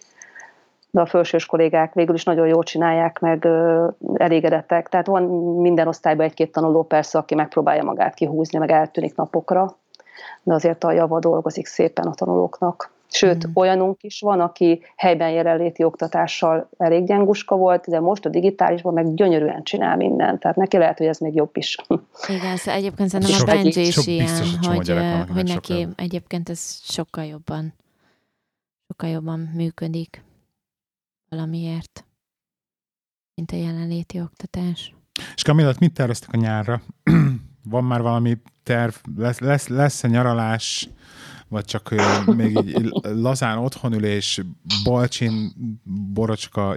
de a felsős kollégák végül is nagyon jól csinálják, meg elégedettek. Tehát van minden osztályban egy-két tanuló persze, aki megpróbálja magát kihúzni, meg eltűnik napokra, de azért a java dolgozik szépen a tanulóknak. Sőt, mm. olyanunk is van, aki helyben jelenléti oktatással elég gyenguska volt, de most a digitálisban meg gyönyörűen csinál mindent. Tehát neki lehet, hogy ez még jobb is. Igen, szóval egyébként szerintem a Benji is ilyen, hogy, hogy neki sokkal. egyébként ez sokkal jobban sokkal jobban működik valamiért, mint a jelenléti oktatás. És Kamillat, mit terveztek a nyárra? Van már valami terv? Lesz, lesz, lesz-e nyaralás? Vagy csak még így lazán otthonülés, balcsin, borocska,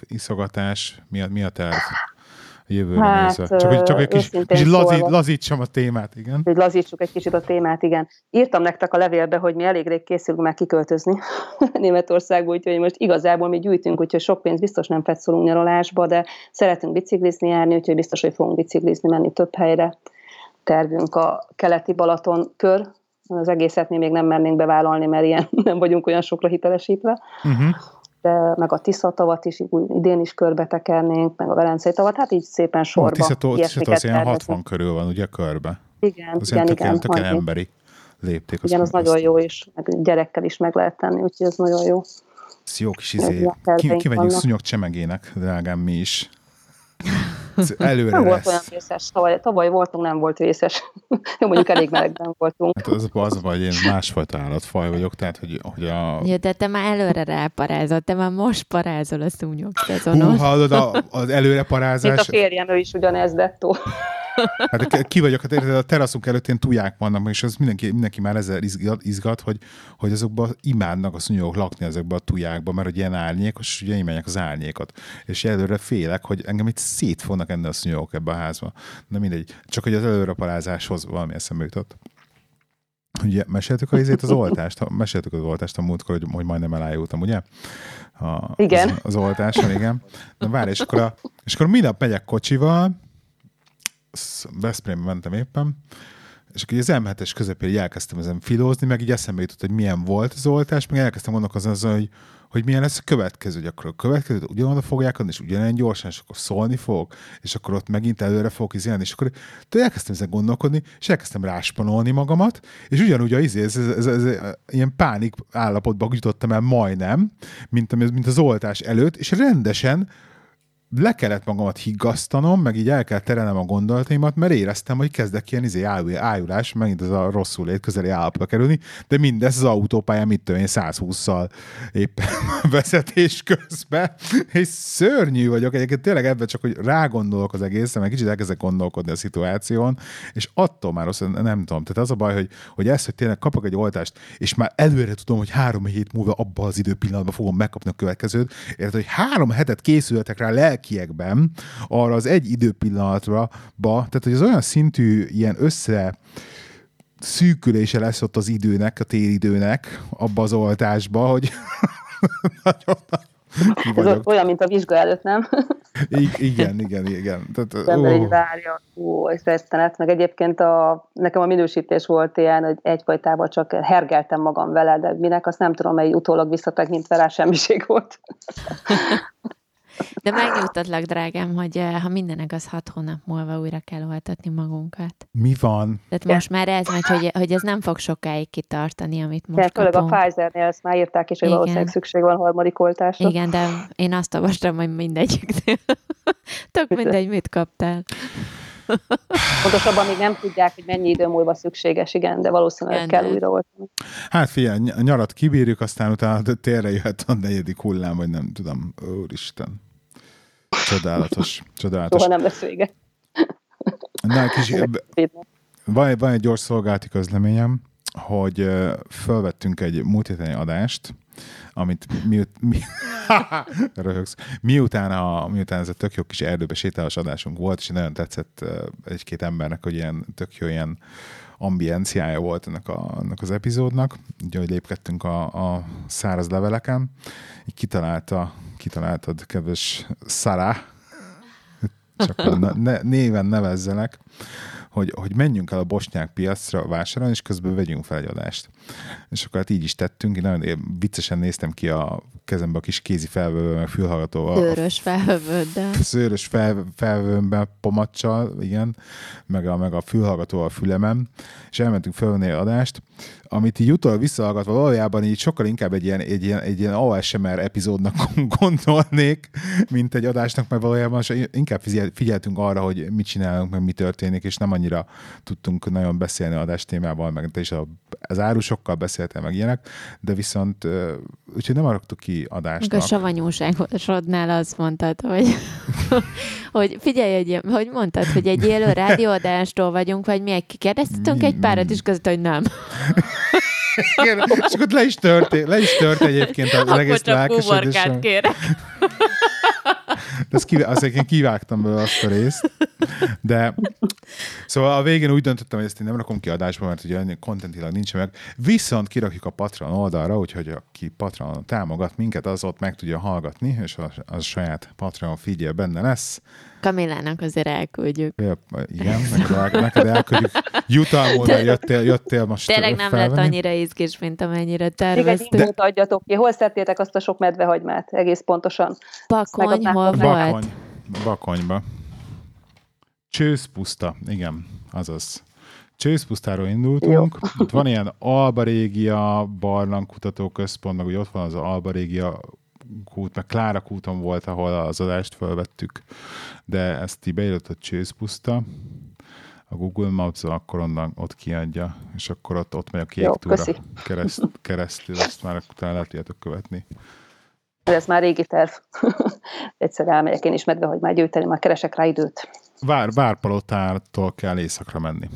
iszogatás? Mi a, mi a terv? a jövőre hát, nézve. Csak, csak egy kis, kis lazít, lazítsam a témát, igen. Hogy lazítsuk egy kicsit a témát, igen. Írtam nektek a levélbe, hogy mi elég rég készülünk már kiköltözni Németországba, úgyhogy most igazából mi gyűjtünk, úgyhogy sok pénz biztos nem fetszolunk nyaralásba, de szeretünk biciklizni járni, úgyhogy biztos, hogy fogunk biciklizni, menni több helyre. Tervünk a keleti Balaton kör, az egészet mi még nem mernénk bevállalni, mert ilyen nem vagyunk olyan sokra hitelesítve. Uh-huh de meg a Tisza tavat is idén is körbe tekernénk, meg a Velencei tavat, hát így szépen sorba. A Tisza, Tisza az ilyen 60 körül van, ugye, körbe? Igen, az igen, igen. Tök emberi lépték. Igen, az nagyon jó, és meg gyerekkel is meg lehet tenni, úgyhogy ez nagyon jó. Ez jó kis izé. Kimegyünk szúnyog csemegének, drágám, mi is. Előre nem lesz. volt olyan vészes. Tavaly, tavaly voltunk, nem volt vészes. Jó, mondjuk elég melegben voltunk. Hát az, az vagy, én másfajta állatfaj vagyok, tehát hogy, hogy a... Ja, de te már előre ráparázott, te már most parázol a szúnyog szezonos. Hú, hallod, a, az előre parázás... Itt a férjem, ő is ugyanez dettó. Hát ki vagyok, hát érted, a teraszunk előtt ilyen tuják vannak, és az mindenki, mindenki már ezzel izgat, izgat hogy, hogy azokban imádnak a szúnyogok lakni ezekbe a tujákba, mert hogy ilyen árnyékos, és ugye imádják az árnyékot. És előre félek, hogy engem itt szét fognak enni a szúnyogok ebbe a házba. Na mindegy, csak hogy az előre parázáshoz valami eszembe jutott. Ugye meséltük a izét, az oltást, meséltük az oltást a múltkor, hogy, hogy majdnem elájultam, ugye? A, igen. Az, az oltáson, igen. Na várj, és akkor, a, és akkor minap megyek kocsival, Veszprémbe mentem éppen, és akkor az M7-es közepén elkezdtem ezen filózni, meg így eszembe jutott, hogy milyen volt az oltás, meg elkezdtem gondolkozni azon, hogy, hogy milyen lesz a következő, hogy akkor a következő ugyanoda fogják adni, és ugyanilyen gyorsan, és akkor szólni fog, és akkor ott megint előre fog izélni, és akkor de elkezdtem ezen gondolkodni, és elkezdtem ráspanolni magamat, és ugyanúgy a izé, ez, ez, ez, ez, ez, ilyen pánik állapotba jutottam el majdnem, mint, mint az oltás előtt, és rendesen le kellett magamat higgasztanom, meg így el kell terelnem a gondolataimat, mert éreztem, hogy kezdek ilyen izé ájulás, megint az a rosszul lét közeli állapotba kerülni, de mindez az autópályán, mit tudom én, 120-szal éppen vezetés közben, és szörnyű vagyok, egyébként tényleg ebben csak, hogy rágondolok az egészen, meg kicsit elkezdek gondolkodni a szituáción, és attól már rossz, nem tudom, tehát az a baj, hogy, hogy ez, hogy tényleg kapok egy oltást, és már előre tudom, hogy három hét múlva abban az időpillanatban fogom megkapni a következőt, érted, hogy három hetet készültek rá lelki lelkiekben arra az egy időpillanatra, tehát hogy az olyan szintű ilyen össze szűkülése lesz ott az időnek, a téridőnek abba az oltásba, hogy nagyon, Ez olyan, mint a vizsga előtt, nem? I- igen, igen, igen. Tehát, ember így várja, ó, ez rettenet. Meg egyébként a, nekem a minősítés volt ilyen, hogy egyfajtában csak hergeltem magam vele, de minek, azt nem tudom, mely utólag visszatekintve rá semmiség volt. De megnyugtatlak, drágám, hogy eh, ha mindenek az hat hónap múlva újra kell oltatni magunkat. Mi van? Tehát most már ez megy, hogy, hogy ez nem fog sokáig kitartani, amit most ja, kapunk. a Pfizer-nél ezt már írták is, hogy Igen. valószínűleg szükség van harmadik oltásra. Igen, de én azt olvastam, hogy mindegyiknél. Tök mindegy, mit kaptál. Pontosabban még nem tudják, hogy mennyi idő múlva szükséges, igen, de valószínűleg igen, kell újra oltani. Hát figyelj, nyarat kibírjuk, aztán utána térre jöhet a negyedik hullám, vagy nem tudom, úristen. Csodálatos, csodálatos. Soha nem lesz vége. Na, kis, van, van egy gyors szolgálati közleményem, hogy felvettünk egy múlt héten adást, amit mi, mi, röhögsz, miután, a, miután ez a tök jó kis erdőbe sétálós adásunk volt, és nagyon tetszett egy-két embernek, hogy ilyen tök jó ilyen ambienciája volt ennek, a, ennek az epizódnak, ugye, hogy lépkedtünk a, a száraz leveleken, így kitalálta, kitaláltad, kedves Szará, csak ne, néven nevezzenek, hogy, hogy menjünk el a bosnyák piacra vásárolni, és közben vegyünk fel egy adást. És akkor hát így is tettünk, én nagyon én viccesen néztem ki a kezembe a kis kézi felvevő, meg fülhallgatóval. Szőrös felvevőddel. Szőrös fel, felvevőmben pomacsal, igen, meg a, meg a fülhallgatóval a fülemem, és elmentünk felvenni adást, amit így utólag visszahallgatva valójában így sokkal inkább egy ilyen, egy ilyen, egy ilyen ASMR epizódnak gondolnék, mint egy adásnak, mert valójában inkább figyeltünk arra, hogy mit csinálunk, meg mi történik, és nem annyira tudtunk nagyon beszélni adás témával, meg is az árusokkal beszéltem, meg ilyenek, de viszont úgyhogy nem arattuk ki adást. A savanyúságodnál azt mondtad, hogy, hogy figyelj, egy, hogy mondtad, hogy egy élő rádióadástól vagyunk, vagy mi egy kérdeztünk egy párat, és között, hogy nem. Igen, és akkor le is tört, le is tört egyébként az akkor egész lelkesedésem. kérek. Ezt kivá- azt én kivágtam belőle azt a részt. De szóval a végén úgy döntöttem, hogy ezt én nem rakom ki adásba, mert ugye kontentilag nincs meg. Viszont kirakjuk a Patreon oldalra, úgyhogy aki Patreon támogat minket, az ott meg tudja hallgatni, és az, az saját Patreon figyel benne lesz. Kamillának azért elküldjük. Ja, igen, neked, el, neked elküldjük. Jutalmul, jöttél, jöttél most Tényleg nem felvenni. lett annyira izgés, mint amennyire terveztük. Igen, de... adjatok ki. Hol szedtétek azt a sok medvehagymát? Egész pontosan. Bakony, hol volt? Bakony. Bakonyba. Csőszpuszta, igen, azaz. Csőszpusztáról indultunk. Jó. Ott van ilyen Alba Régia barlangkutató központ, meg úgy ott van az Alba Régia kút, meg Klára kúton volt, ahol az adást felvettük, de ezt így beírott a Csőszpuszta, a Google maps akkor onnan ott kiadja, és akkor ott, ott megy a kék Jó, túra kereszt, keresztül, azt már utána lehet tudjátok követni. Ez már régi terv. Egyszer elmegyek én is medve, hogy már gyűjteni, már keresek rá időt. Vár, Várpalotától kell éjszakra menni.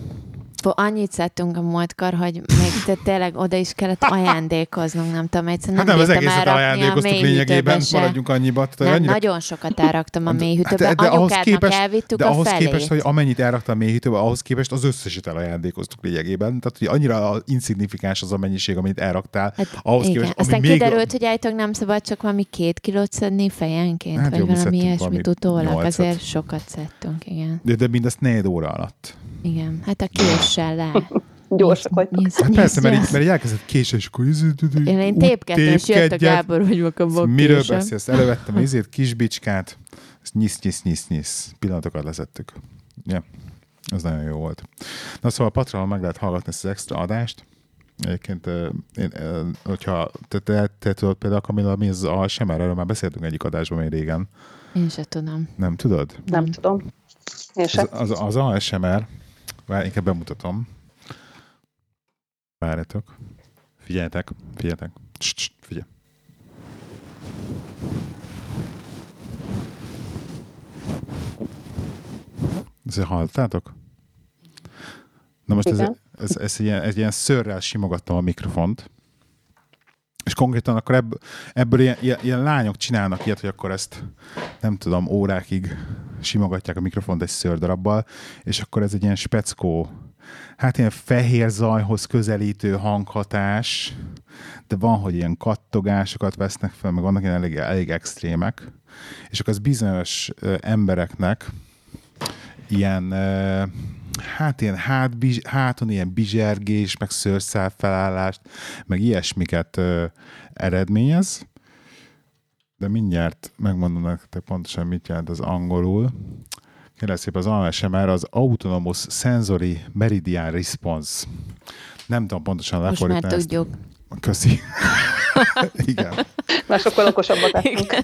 Annyit szedtünk a múltkor, hogy még te tényleg oda is kellett ajándékoznunk, nem tudom, egyszerűen nem, hát nem az egészet ajándékoztuk lényegében, se. maradjunk annyiba. Nem, annyira... nagyon sokat elraktam a mélyhűtőbe, hát, de, de ahhoz képest, elvittük de a ahhoz felét. képest, hogy amennyit elraktam a mélyhűtőbe, ahhoz képest az összeset elajándékoztuk lényegében. Tehát, hogy annyira insignifikáns az a mennyiség, amit elraktál. Hát, ahhoz igen. képest, Aztán még kiderült, hogy állítólag nem szabad csak valami két kilót szedni fejenként, hát vagy valami ilyesmit utólag, azért sokat szedtünk, igen. De, de mindezt négy óra alatt. Igen, hát a késsel le. Gyorsak vagytok. Hát persze, mert így, mert így elkezdett kés, és akkor én, én tépkedtem, és jött a Gábor, hogy a Miről beszélsz? Elővettem az izét, kisbicskát, ezt nyisz, nyisz, nyisz, nyisz. Pillanatokat leszettük. Ja, az nagyon jó volt. Na szóval a Patreon meg lehet hallgatni ezt az extra adást. Egyébként, én, hogyha te, te, te tudod például, Kamilla, mi az ASMR, erről már beszéltünk egyik adásban még régen. Én se tudom. Nem tudod? Nem tudom. Én sem. Az, az, az ASMR, Vár, inkább bemutatom. Várjatok. Figyeljetek, figyeljetek. Css, figyelj. Ezt hallottátok? Na most ez, ez, ez, egy ilyen, egy ilyen szörrel simogattam a mikrofont, és konkrétan akkor ebből, ebből ilyen, ilyen, ilyen lányok csinálnak ilyet, hogy akkor ezt nem tudom, órákig simogatják a mikrofont egy szördarabbal, és akkor ez egy ilyen speckó, hát ilyen fehér zajhoz közelítő hanghatás, de van, hogy ilyen kattogásokat vesznek fel, meg vannak ilyen elég, elég extrémek, és akkor az bizonyos embereknek ilyen hát ilyen hát, háton ilyen bizsergés, meg szőrszál felállást, meg ilyesmiket ö, eredményez, de mindjárt megmondom nektek pontosan, mit jelent az angolul. Kérlek szépen az ASMR az Autonomous Sensory Meridian Response. Nem tudom pontosan lefordítani. Most már tudjuk. Köszi. Igen. Már sokkal okosabbak lettünk.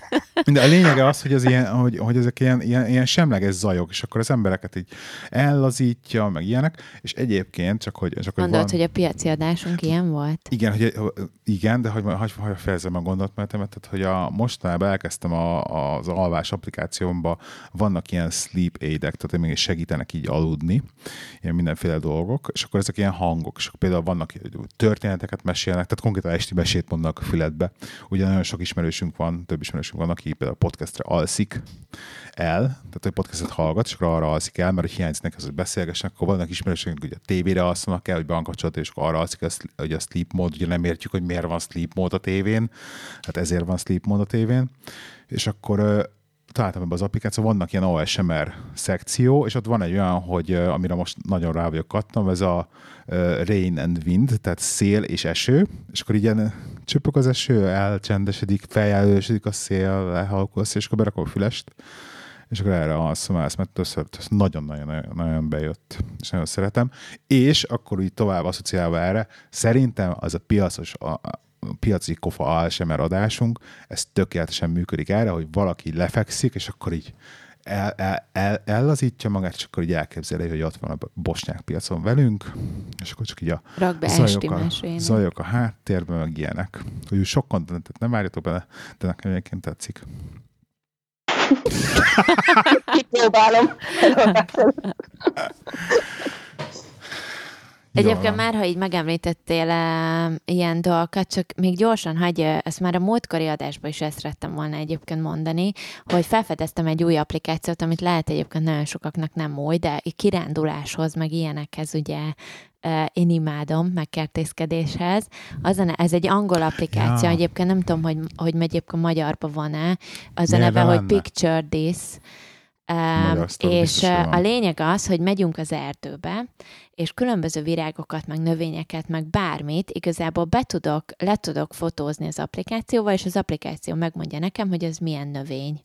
De a lényege az, hogy, az ilyen, hogy, hogy ezek ilyen, ilyen, ilyen semleges zajok, és akkor az embereket így ellazítja, meg ilyenek, és egyébként csak, hogy... Csak, Mondod, hogy, van... hogy a piaci adásunk ilyen volt? Igen, hogy, igen de hogy, hogy, hogy fejezem a gondolatmenetemet, tehát hogy a, mostanában elkezdtem a, az alvás applikációmba, vannak ilyen sleep aidek, tehát még segítenek így aludni, ilyen mindenféle dolgok, és akkor ezek ilyen hangok, és akkor például vannak történeteket mesélnek, tehát konkrétan esti mesét mondnak a. Ugye nagyon sok ismerősünk van, több ismerősünk van, aki például podcastre alszik el, tehát hogy podcastet hallgat, és akkor arra alszik el, mert hogy hiányzik az, hogy beszélgessenek, akkor vannak ismerősünk, hogy a tévére alszanak el, hogy bankkapcsolat, és akkor arra alszik, hogy a sleep mód, ugye nem értjük, hogy miért van sleep mód a tévén, hát ezért van sleep mód a tévén, és akkor találtam ebbe az applikáció, vannak ilyen OSMR szekció, és ott van egy olyan, hogy amire most nagyon rá vagyok kattam, ez a rain and wind, tehát szél és eső, és akkor ilyen csöpök az eső, elcsendesedik, feljelölősödik a szél, szél, és akkor berakom a fülest, és akkor erre alszom, ezt, mert ez nagyon-nagyon bejött, és nagyon szeretem. És akkor így tovább asszociálva erre, szerintem az a piacos, piaci kofa ASMR adásunk, ez tökéletesen működik erre, hogy valaki lefekszik, és akkor így el, el, el, ellazítja magát, és akkor így elképzeli, hogy ott van a bosnyák piacon velünk, és akkor csak így a zajok a, zajok a háttérben, meg ilyenek. Hogy sok kontentet nem várjatok bele, de nekem egyébként tetszik. Kipróbálom. Egyébként már, ha így megemlítettél uh, ilyen dolgokat, csak még gyorsan hagyj, ezt már a múltkori adásban is ezt szerettem volna egyébként mondani, hogy felfedeztem egy új applikációt, amit lehet egyébként nagyon sokaknak nem új, de kiránduláshoz, meg ilyenekhez ugye uh, én imádom, meg kertészkedéshez. Az a, ez egy angol applikáció, ja. egyébként nem tudom, hogy, hogy egyébként magyarban van-e. Az a neve, hogy Picture This. Um, és a lényeg az, hogy megyünk az erdőbe, és különböző virágokat, meg növényeket, meg bármit igazából be tudok, le tudok fotózni az applikációval, és az applikáció megmondja nekem, hogy ez milyen növény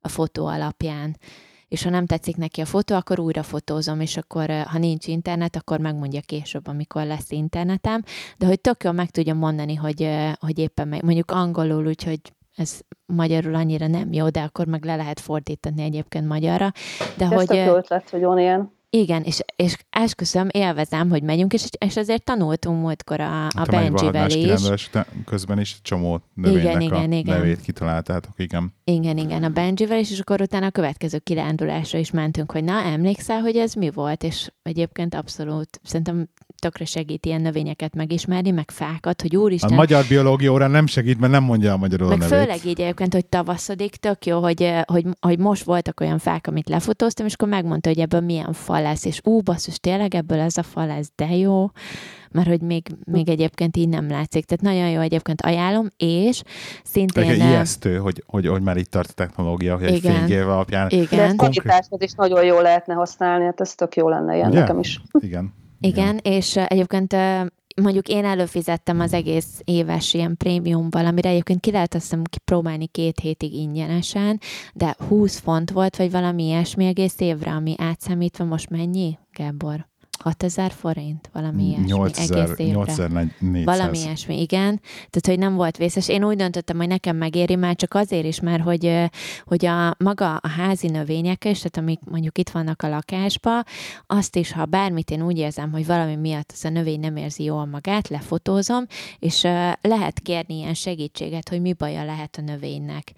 a fotó alapján. És ha nem tetszik neki a fotó, akkor újra fotózom, és akkor, ha nincs internet, akkor megmondja később, amikor lesz internetem. De hogy tök jól meg tudja mondani, hogy, hogy éppen meg, mondjuk angolul, úgyhogy ez magyarul annyira nem jó, de akkor meg le lehet fordítani egyébként magyarra. De Ez hogy, tök jó ötlet, hogy van ilyen. Igen, és, és esküszöm, élvezem, hogy megyünk, és, és azért tanultunk múltkor a, a Benjivel is. közben is csomó növénynek igen, igen, a igen. nevét kitaláltátok, igen. Igen, igen, a Benjivel is, és akkor utána a következő kirándulásra is mentünk, hogy na, emlékszel, hogy ez mi volt, és egyébként abszolút, szerintem tökre segít ilyen növényeket megismerni, meg fákat, hogy úristen... A magyar biológia órán nem segít, mert nem mondja a magyarul meg nevét. főleg így egyébként, hogy tavaszodik, tök jó, hogy, hogy, hogy most voltak olyan fák, amit lefotóztam, és akkor megmondta, hogy ebből milyen fa lesz, és ú, basszus, tényleg ebből ez a fa lesz, de jó, mert hogy még, még egyébként így nem látszik. Tehát nagyon jó egyébként ajánlom, és szintén... Egy ijesztő, hogy, hogy, hogy már itt tart a technológia, hogy igen, egy fénykép alapján... Igen. De a is nagyon jó lehetne használni, hát ez tök jó lenne ilyen Ugye? nekem is. Igen. Igen, és egyébként mondjuk én előfizettem az egész éves ilyen prémiumval, amire egyébként ki lehet azt hiszem próbálni két hétig ingyenesen, de 20 font volt, vagy valami ilyesmi egész évre, ami átszámítva most mennyi, Gábor? 6000 forint, valami ilyesmi 8000, egész évre. 8400. Valami ilyesmi, igen. Tehát, hogy nem volt vészes. Én úgy döntöttem, hogy nekem megéri már csak azért is, mert hogy, hogy a maga a házi növények is, tehát amik mondjuk itt vannak a lakásba, azt is, ha bármit én úgy érzem, hogy valami miatt ez a növény nem érzi jól magát, lefotózom, és lehet kérni ilyen segítséget, hogy mi baja lehet a növénynek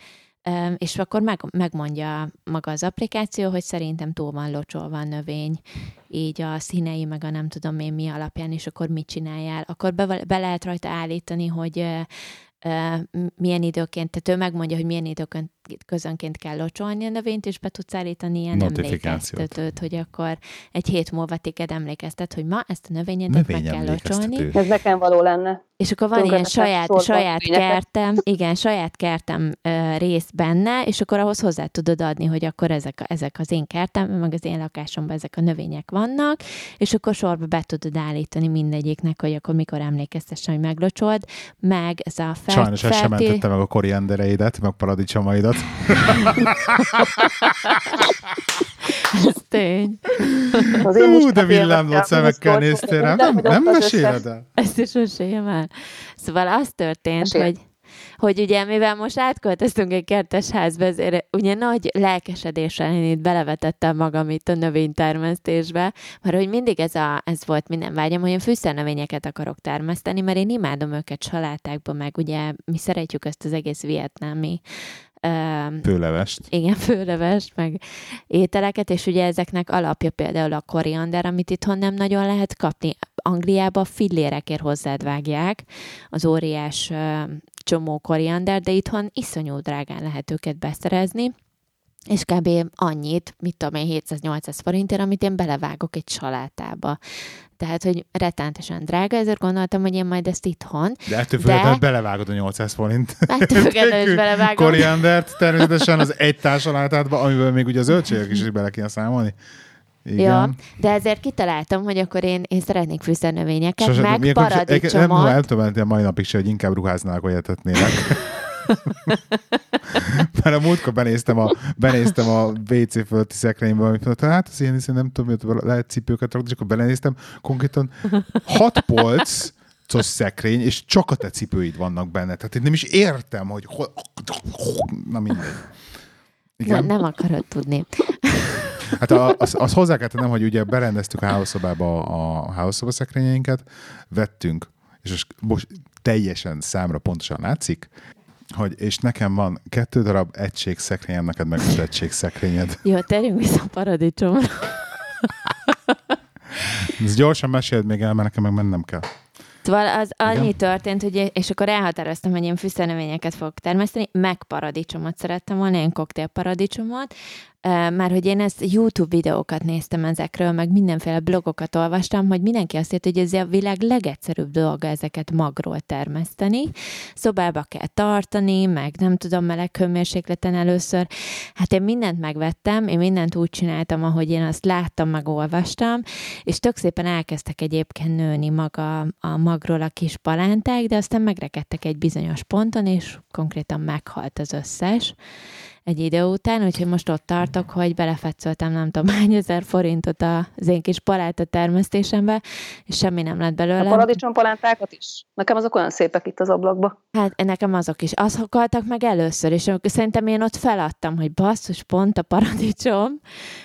és akkor meg, megmondja maga az applikáció, hogy szerintem túl van locsolva a növény, így a színei, meg a nem tudom én mi alapján, és akkor mit csináljál. Akkor be, be lehet rajta állítani, hogy milyen időként, tehát ő megmondja, hogy milyen időként közönként kell locsolni a növényt, és be tudsz állítani ilyen emlékeztetőt, hogy akkor egy hét múlva téged emlékeztet, hogy ma ezt a növényedet meg kell locsolni. Ez nekem való lenne. És akkor van ilyen saját, saját kertem, igen, saját kertem uh, rész benne, és akkor ahhoz hozzá tudod adni, hogy akkor ezek, a, ezek az én kertem, meg az én lakásomban ezek a növények vannak, és akkor sorba be tudod állítani mindegyiknek, hogy akkor mikor emlékeztessen, hogy meglocsold, meg ez a fel, Sajnos felti... sem mentette meg a koriandereidet, meg paradicsomaidat. Ez tény. Hú, de villámlott szemekkel néztél rám. Nem, nem meséled el? Ezt is meséljem el. Szóval az történt, Mesél. hogy hogy ugye mivel most átköltöztünk egy kertes házba, ezért ugye nagy lelkesedéssel én itt belevetettem magam itt a növénytermesztésbe, mert hogy mindig ez, a, ez volt minden vágyam, hogy én fűszernövényeket akarok termeszteni, mert én imádom őket salátákba, meg ugye mi szeretjük ezt az egész vietnámi főlevest. Igen, főlevest, meg ételeket, és ugye ezeknek alapja például a koriander, amit itthon nem nagyon lehet kapni. Angliába fillérekért hozzád vágják az óriás csomó koriander, de itthon iszonyú drágán lehet őket beszerezni, és kb. annyit, mit tudom én, 700-800 forintért, amit én belevágok egy salátába. Tehát, hogy rettenetesen drága, ezért gondoltam, hogy én majd ezt itthon. De ettől függetlenül belevágod a 800 forint. Ettől függetlenül is belevágom. Koriandert természetesen az egy társalátádba, amiből még ugye a zöldségek is bele kéne számolni. Igen. Ja, de ezért kitaláltam, hogy akkor én, én szeretnék fűszernövényeket, Sose, meg paradicsomot. Nem, nem tudom a mai napig se, hogy inkább ruháznál, hogy etetnélek. Mert a múltkor benéztem a, benéztem a WC fölötti szekrénybe, amit mondta, hát az ilyen, nem tudom, hogy lehet cipőket rakni, és akkor belenéztem, konkrétan hat polc, szekrény, és csak a te cipőid vannak benne. Tehát én nem is értem, hogy hol... Na mindegy. Igen. nem akarod tudni. Hát a- az, az hozzá kell tennem, hogy ugye berendeztük a hálószobába a hálószoba szekrényeinket, vettünk, és most, most teljesen számra pontosan látszik, hogy és nekem van kettő darab egység szekrényem, neked meg öt egység szekrényed. Jó, térjünk vissza a paradicsomra. Ezt gyorsan meséld még el, mert nekem meg mennem kell. Szóval az annyi történt, hogy és akkor elhatároztam, hogy én fűszernövényeket fogok termeszteni, meg paradicsomot szerettem volna, én koktélparadicsomot, már hogy én ezt YouTube videókat néztem ezekről, meg mindenféle blogokat olvastam, hogy mindenki azt írta, hogy ez a világ legegyszerűbb dolga ezeket magról termeszteni. Szobába kell tartani, meg nem tudom, meleg hőmérsékleten először. Hát én mindent megvettem, én mindent úgy csináltam, ahogy én azt láttam, meg olvastam, és tök szépen elkezdtek egyébként nőni maga a magról a kis palánták, de aztán megrekedtek egy bizonyos ponton, és konkrétan meghalt az összes egy idő után, úgyhogy most ott tartok, hogy belefetszöltem nem tudom hány ezer forintot az én kis palánta termesztésembe, és semmi nem lett A belőle. paradicsompalántákat is. Nekem azok olyan szépek itt az ablakba. Hát nekem azok is. Az haltak meg először, és szerintem én ott feladtam, hogy basszus, pont a paradicsom,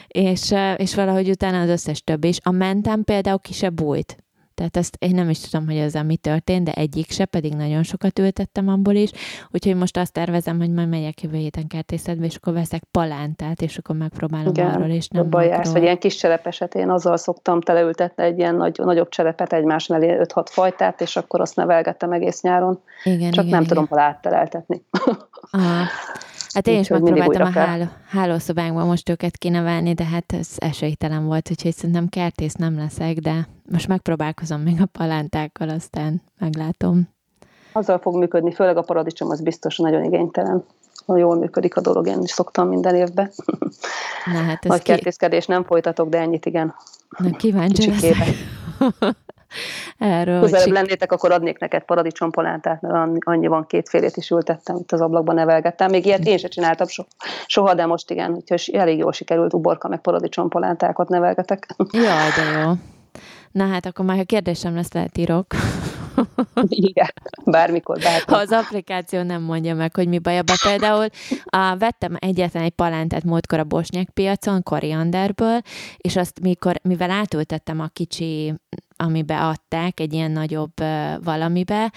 és, és valahogy utána az összes többi is. A mentem például ki se bújt. Tehát ezt én nem is tudom, hogy ezzel mi történt, de egyik se, pedig nagyon sokat ültettem abból is. Úgyhogy most azt tervezem, hogy majd megyek jövő héten kertészetbe, és akkor veszek palántát, és akkor megpróbálom Igen, arról, és nem magról. vagy ilyen kis cserepeset. Én azzal szoktam teleültetni egy ilyen nagy, nagyobb cserepet egymás mellé 5-6 fajtát, és akkor azt nevelgettem egész nyáron. Igen, Csak igen, nem igen. tudom hol átteleltetni. Aha. Hát én is Úgyhogy mindig megpróbáltam a háló, hálószobánkban most őket kinevelni, de hát ez esélytelen volt, úgyhogy szerintem kertész nem leszek, de most megpróbálkozom még a palántákkal, aztán meglátom. Azzal fog működni, főleg a paradicsom az biztos nagyon igénytelen. Jól működik a dolog, én is szoktam minden évben. Na hát ez Nagy ki, kertészkedés nem folytatok, de ennyit igen. na, kíváncsi kicsikébe. leszek. Erről, hogy Közelebb sik- lennétek, akkor adnék neked paradicsompalántát, mert annyi- van, kétfélét is ültettem, itt az ablakban nevelgettem. Még ilyet én se csináltam so, soha, de most igen, úgyhogy elég jól sikerült uborka meg paradicsompalántákat nevelgetek. Jaj, de jó. Na hát akkor már, ha kérdésem lesz, lehet írok. igen, bármikor, Ha bármikor. az applikáció nem mondja meg, hogy mi baj abba. Például a, vettem egyetlen egy palántát múltkor a bosnyák piacon, korianderből, és azt mikor, mivel átültettem a kicsi amibe adták, egy ilyen nagyobb valamibe,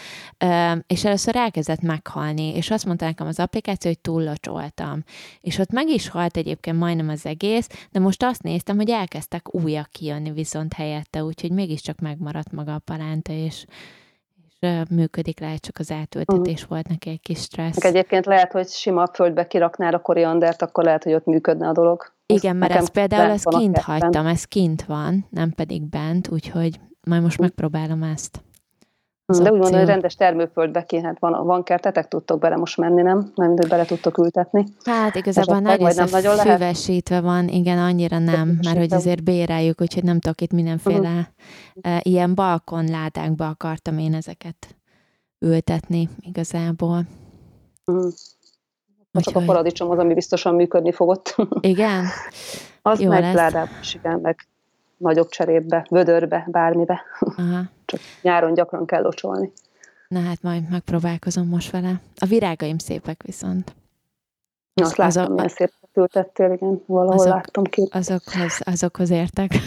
és először elkezdett meghalni, és azt mondta nekem az applikáció, hogy túllocsoltam. És ott meg is halt egyébként majdnem az egész, de most azt néztem, hogy elkezdtek újak kijönni viszont helyette, úgyhogy mégiscsak megmaradt maga a palánta, és, működik, lehet csak az átültetés volt neki egy kis stressz. Meg Egyébként lehet, hogy sima földbe kiraknál a koriandert, akkor lehet, hogy ott működne a dolog. Igen, mert ezt például ezt kint hagytam, ez kint van, nem pedig bent, úgyhogy majd most megpróbálom ezt. az De úgy mondom, hogy rendes termőföldbe ki, hát van, van kertetek, tudtok bele most menni, nem? Nem, hogy bele tudtok ültetni. Hát igazából nagy része nagyon lehet? füvesítve van, igen, annyira nem, mert hogy azért béreljük, úgyhogy nem tudok itt mindenféle uh, ilyen balkonládákba akartam én ezeket ültetni igazából. Csak a Úgyhogy- paradicsom az, ami biztosan működni fogott. Igen? Az Jó meg lesz. ládában is, igen, meg nagyobb cserébe, vödörbe, bármibe. Aha. Csak nyáron gyakran kell locsolni. Na hát majd megpróbálkozom most vele. A virágaim szépek viszont. Az- azt láttam, azok- milyen szép ültettél, igen, valahol azok- láttam ki. Azokhoz, azokhoz értek.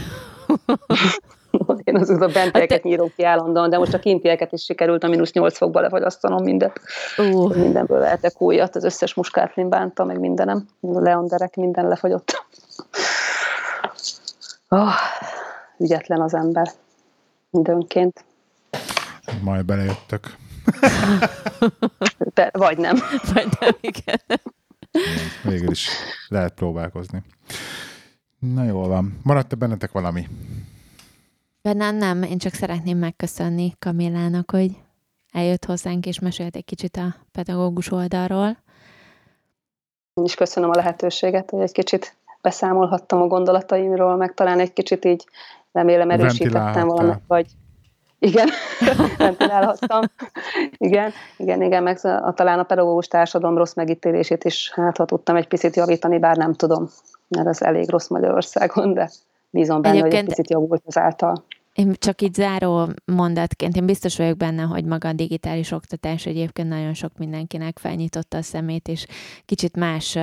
Én az, az a bentieket Hát te- nyírom ki állandóan, de most a kintieket is sikerült a mínusz 8 fokba lefagyasztanom mindent. Ó, Mindenből lehetek újat, az összes muskátlin bánta, meg mindenem. A leanderek, minden lefagyott. Oh, ügyetlen az ember. Időnként. Majd belejöttök. De, vagy nem. vagy nem, igen. Végül is lehet próbálkozni. Na jól van. Maradt-e bennetek valami? Bennem nem, én csak szeretném megköszönni Kamillának, hogy eljött hozzánk és mesélt egy kicsit a pedagógus oldalról. Én is köszönöm a lehetőséget, hogy egy kicsit beszámolhattam a gondolataimról, meg talán egy kicsit így remélem erősítettem valamit, vagy igen, ventilálhattam. igen, igen, igen, meg a, talán a pedagógus társadalom rossz megítélését is hát ha tudtam egy picit javítani, bár nem tudom, mert ez elég rossz Magyarországon, de bízom benne, Egyébként... hogy egy picit javult ezáltal. Én csak így záró mondatként, én biztos vagyok benne, hogy maga a digitális oktatás egyébként nagyon sok mindenkinek felnyitotta a szemét, és kicsit más,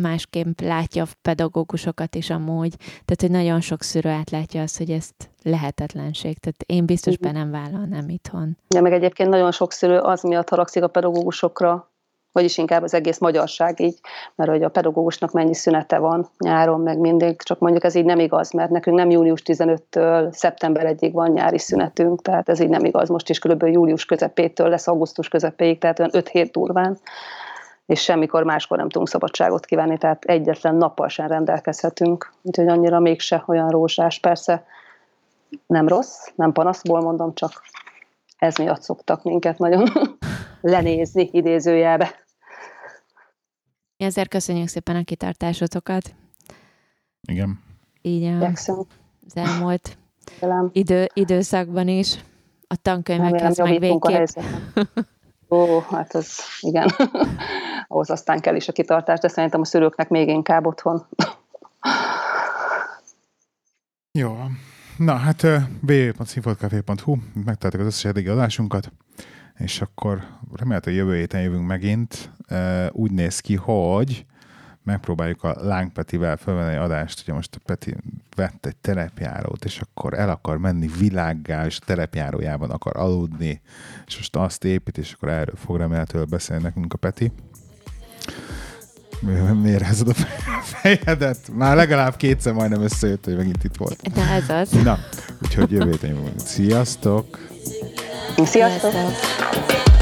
másképp látja a pedagógusokat is amúgy. Tehát, hogy nagyon sok szűrő átlátja azt, hogy ezt lehetetlenség. Tehát én biztos be nem vállalnám itthon. Ja, meg egyébként nagyon sok szülő az miatt haragszik a pedagógusokra, vagyis inkább az egész magyarság így, mert hogy a pedagógusnak mennyi szünete van nyáron, meg mindig, csak mondjuk ez így nem igaz, mert nekünk nem június 15-től szeptember 1-ig van nyári szünetünk, tehát ez így nem igaz, most is kb. július közepétől lesz augusztus közepéig, tehát olyan 5 hét durván, és semmikor máskor nem tudunk szabadságot kivenni, tehát egyetlen nappal sem rendelkezhetünk, úgyhogy annyira mégse olyan rózsás, persze nem rossz, nem panaszból mondom, csak ez miatt szoktak minket nagyon lenézni idézőjelbe. Ezért köszönjük szépen a kitartásotokat. Igen. Így a, az elmúlt idő, időszakban is. A tankönyvekhez meg végképp. Ó, hát ez igen. Ahhoz aztán kell is a kitartás, de szerintem a szülőknek még inkább otthon. Jó. Na, hát www.színfoltcafé.hu megtaláltak az összes eddigi adásunkat és akkor remélhetőleg jövő héten jövünk megint. Úgy néz ki, hogy megpróbáljuk a Láng Petivel felvenni adást, ugye most a Peti vett egy terepjárót, és akkor el akar menni világgá, és a terepjárójában akar aludni, és most azt épít, és akkor erről fog remélhetőleg beszélni nekünk a Peti. Miért ezed a fejedet? Már legalább kétszer majdnem összejött, hogy megint itt volt. De ez az. Na, úgyhogy jövő héten Sziasztok! Sziasztok! Sziasztok.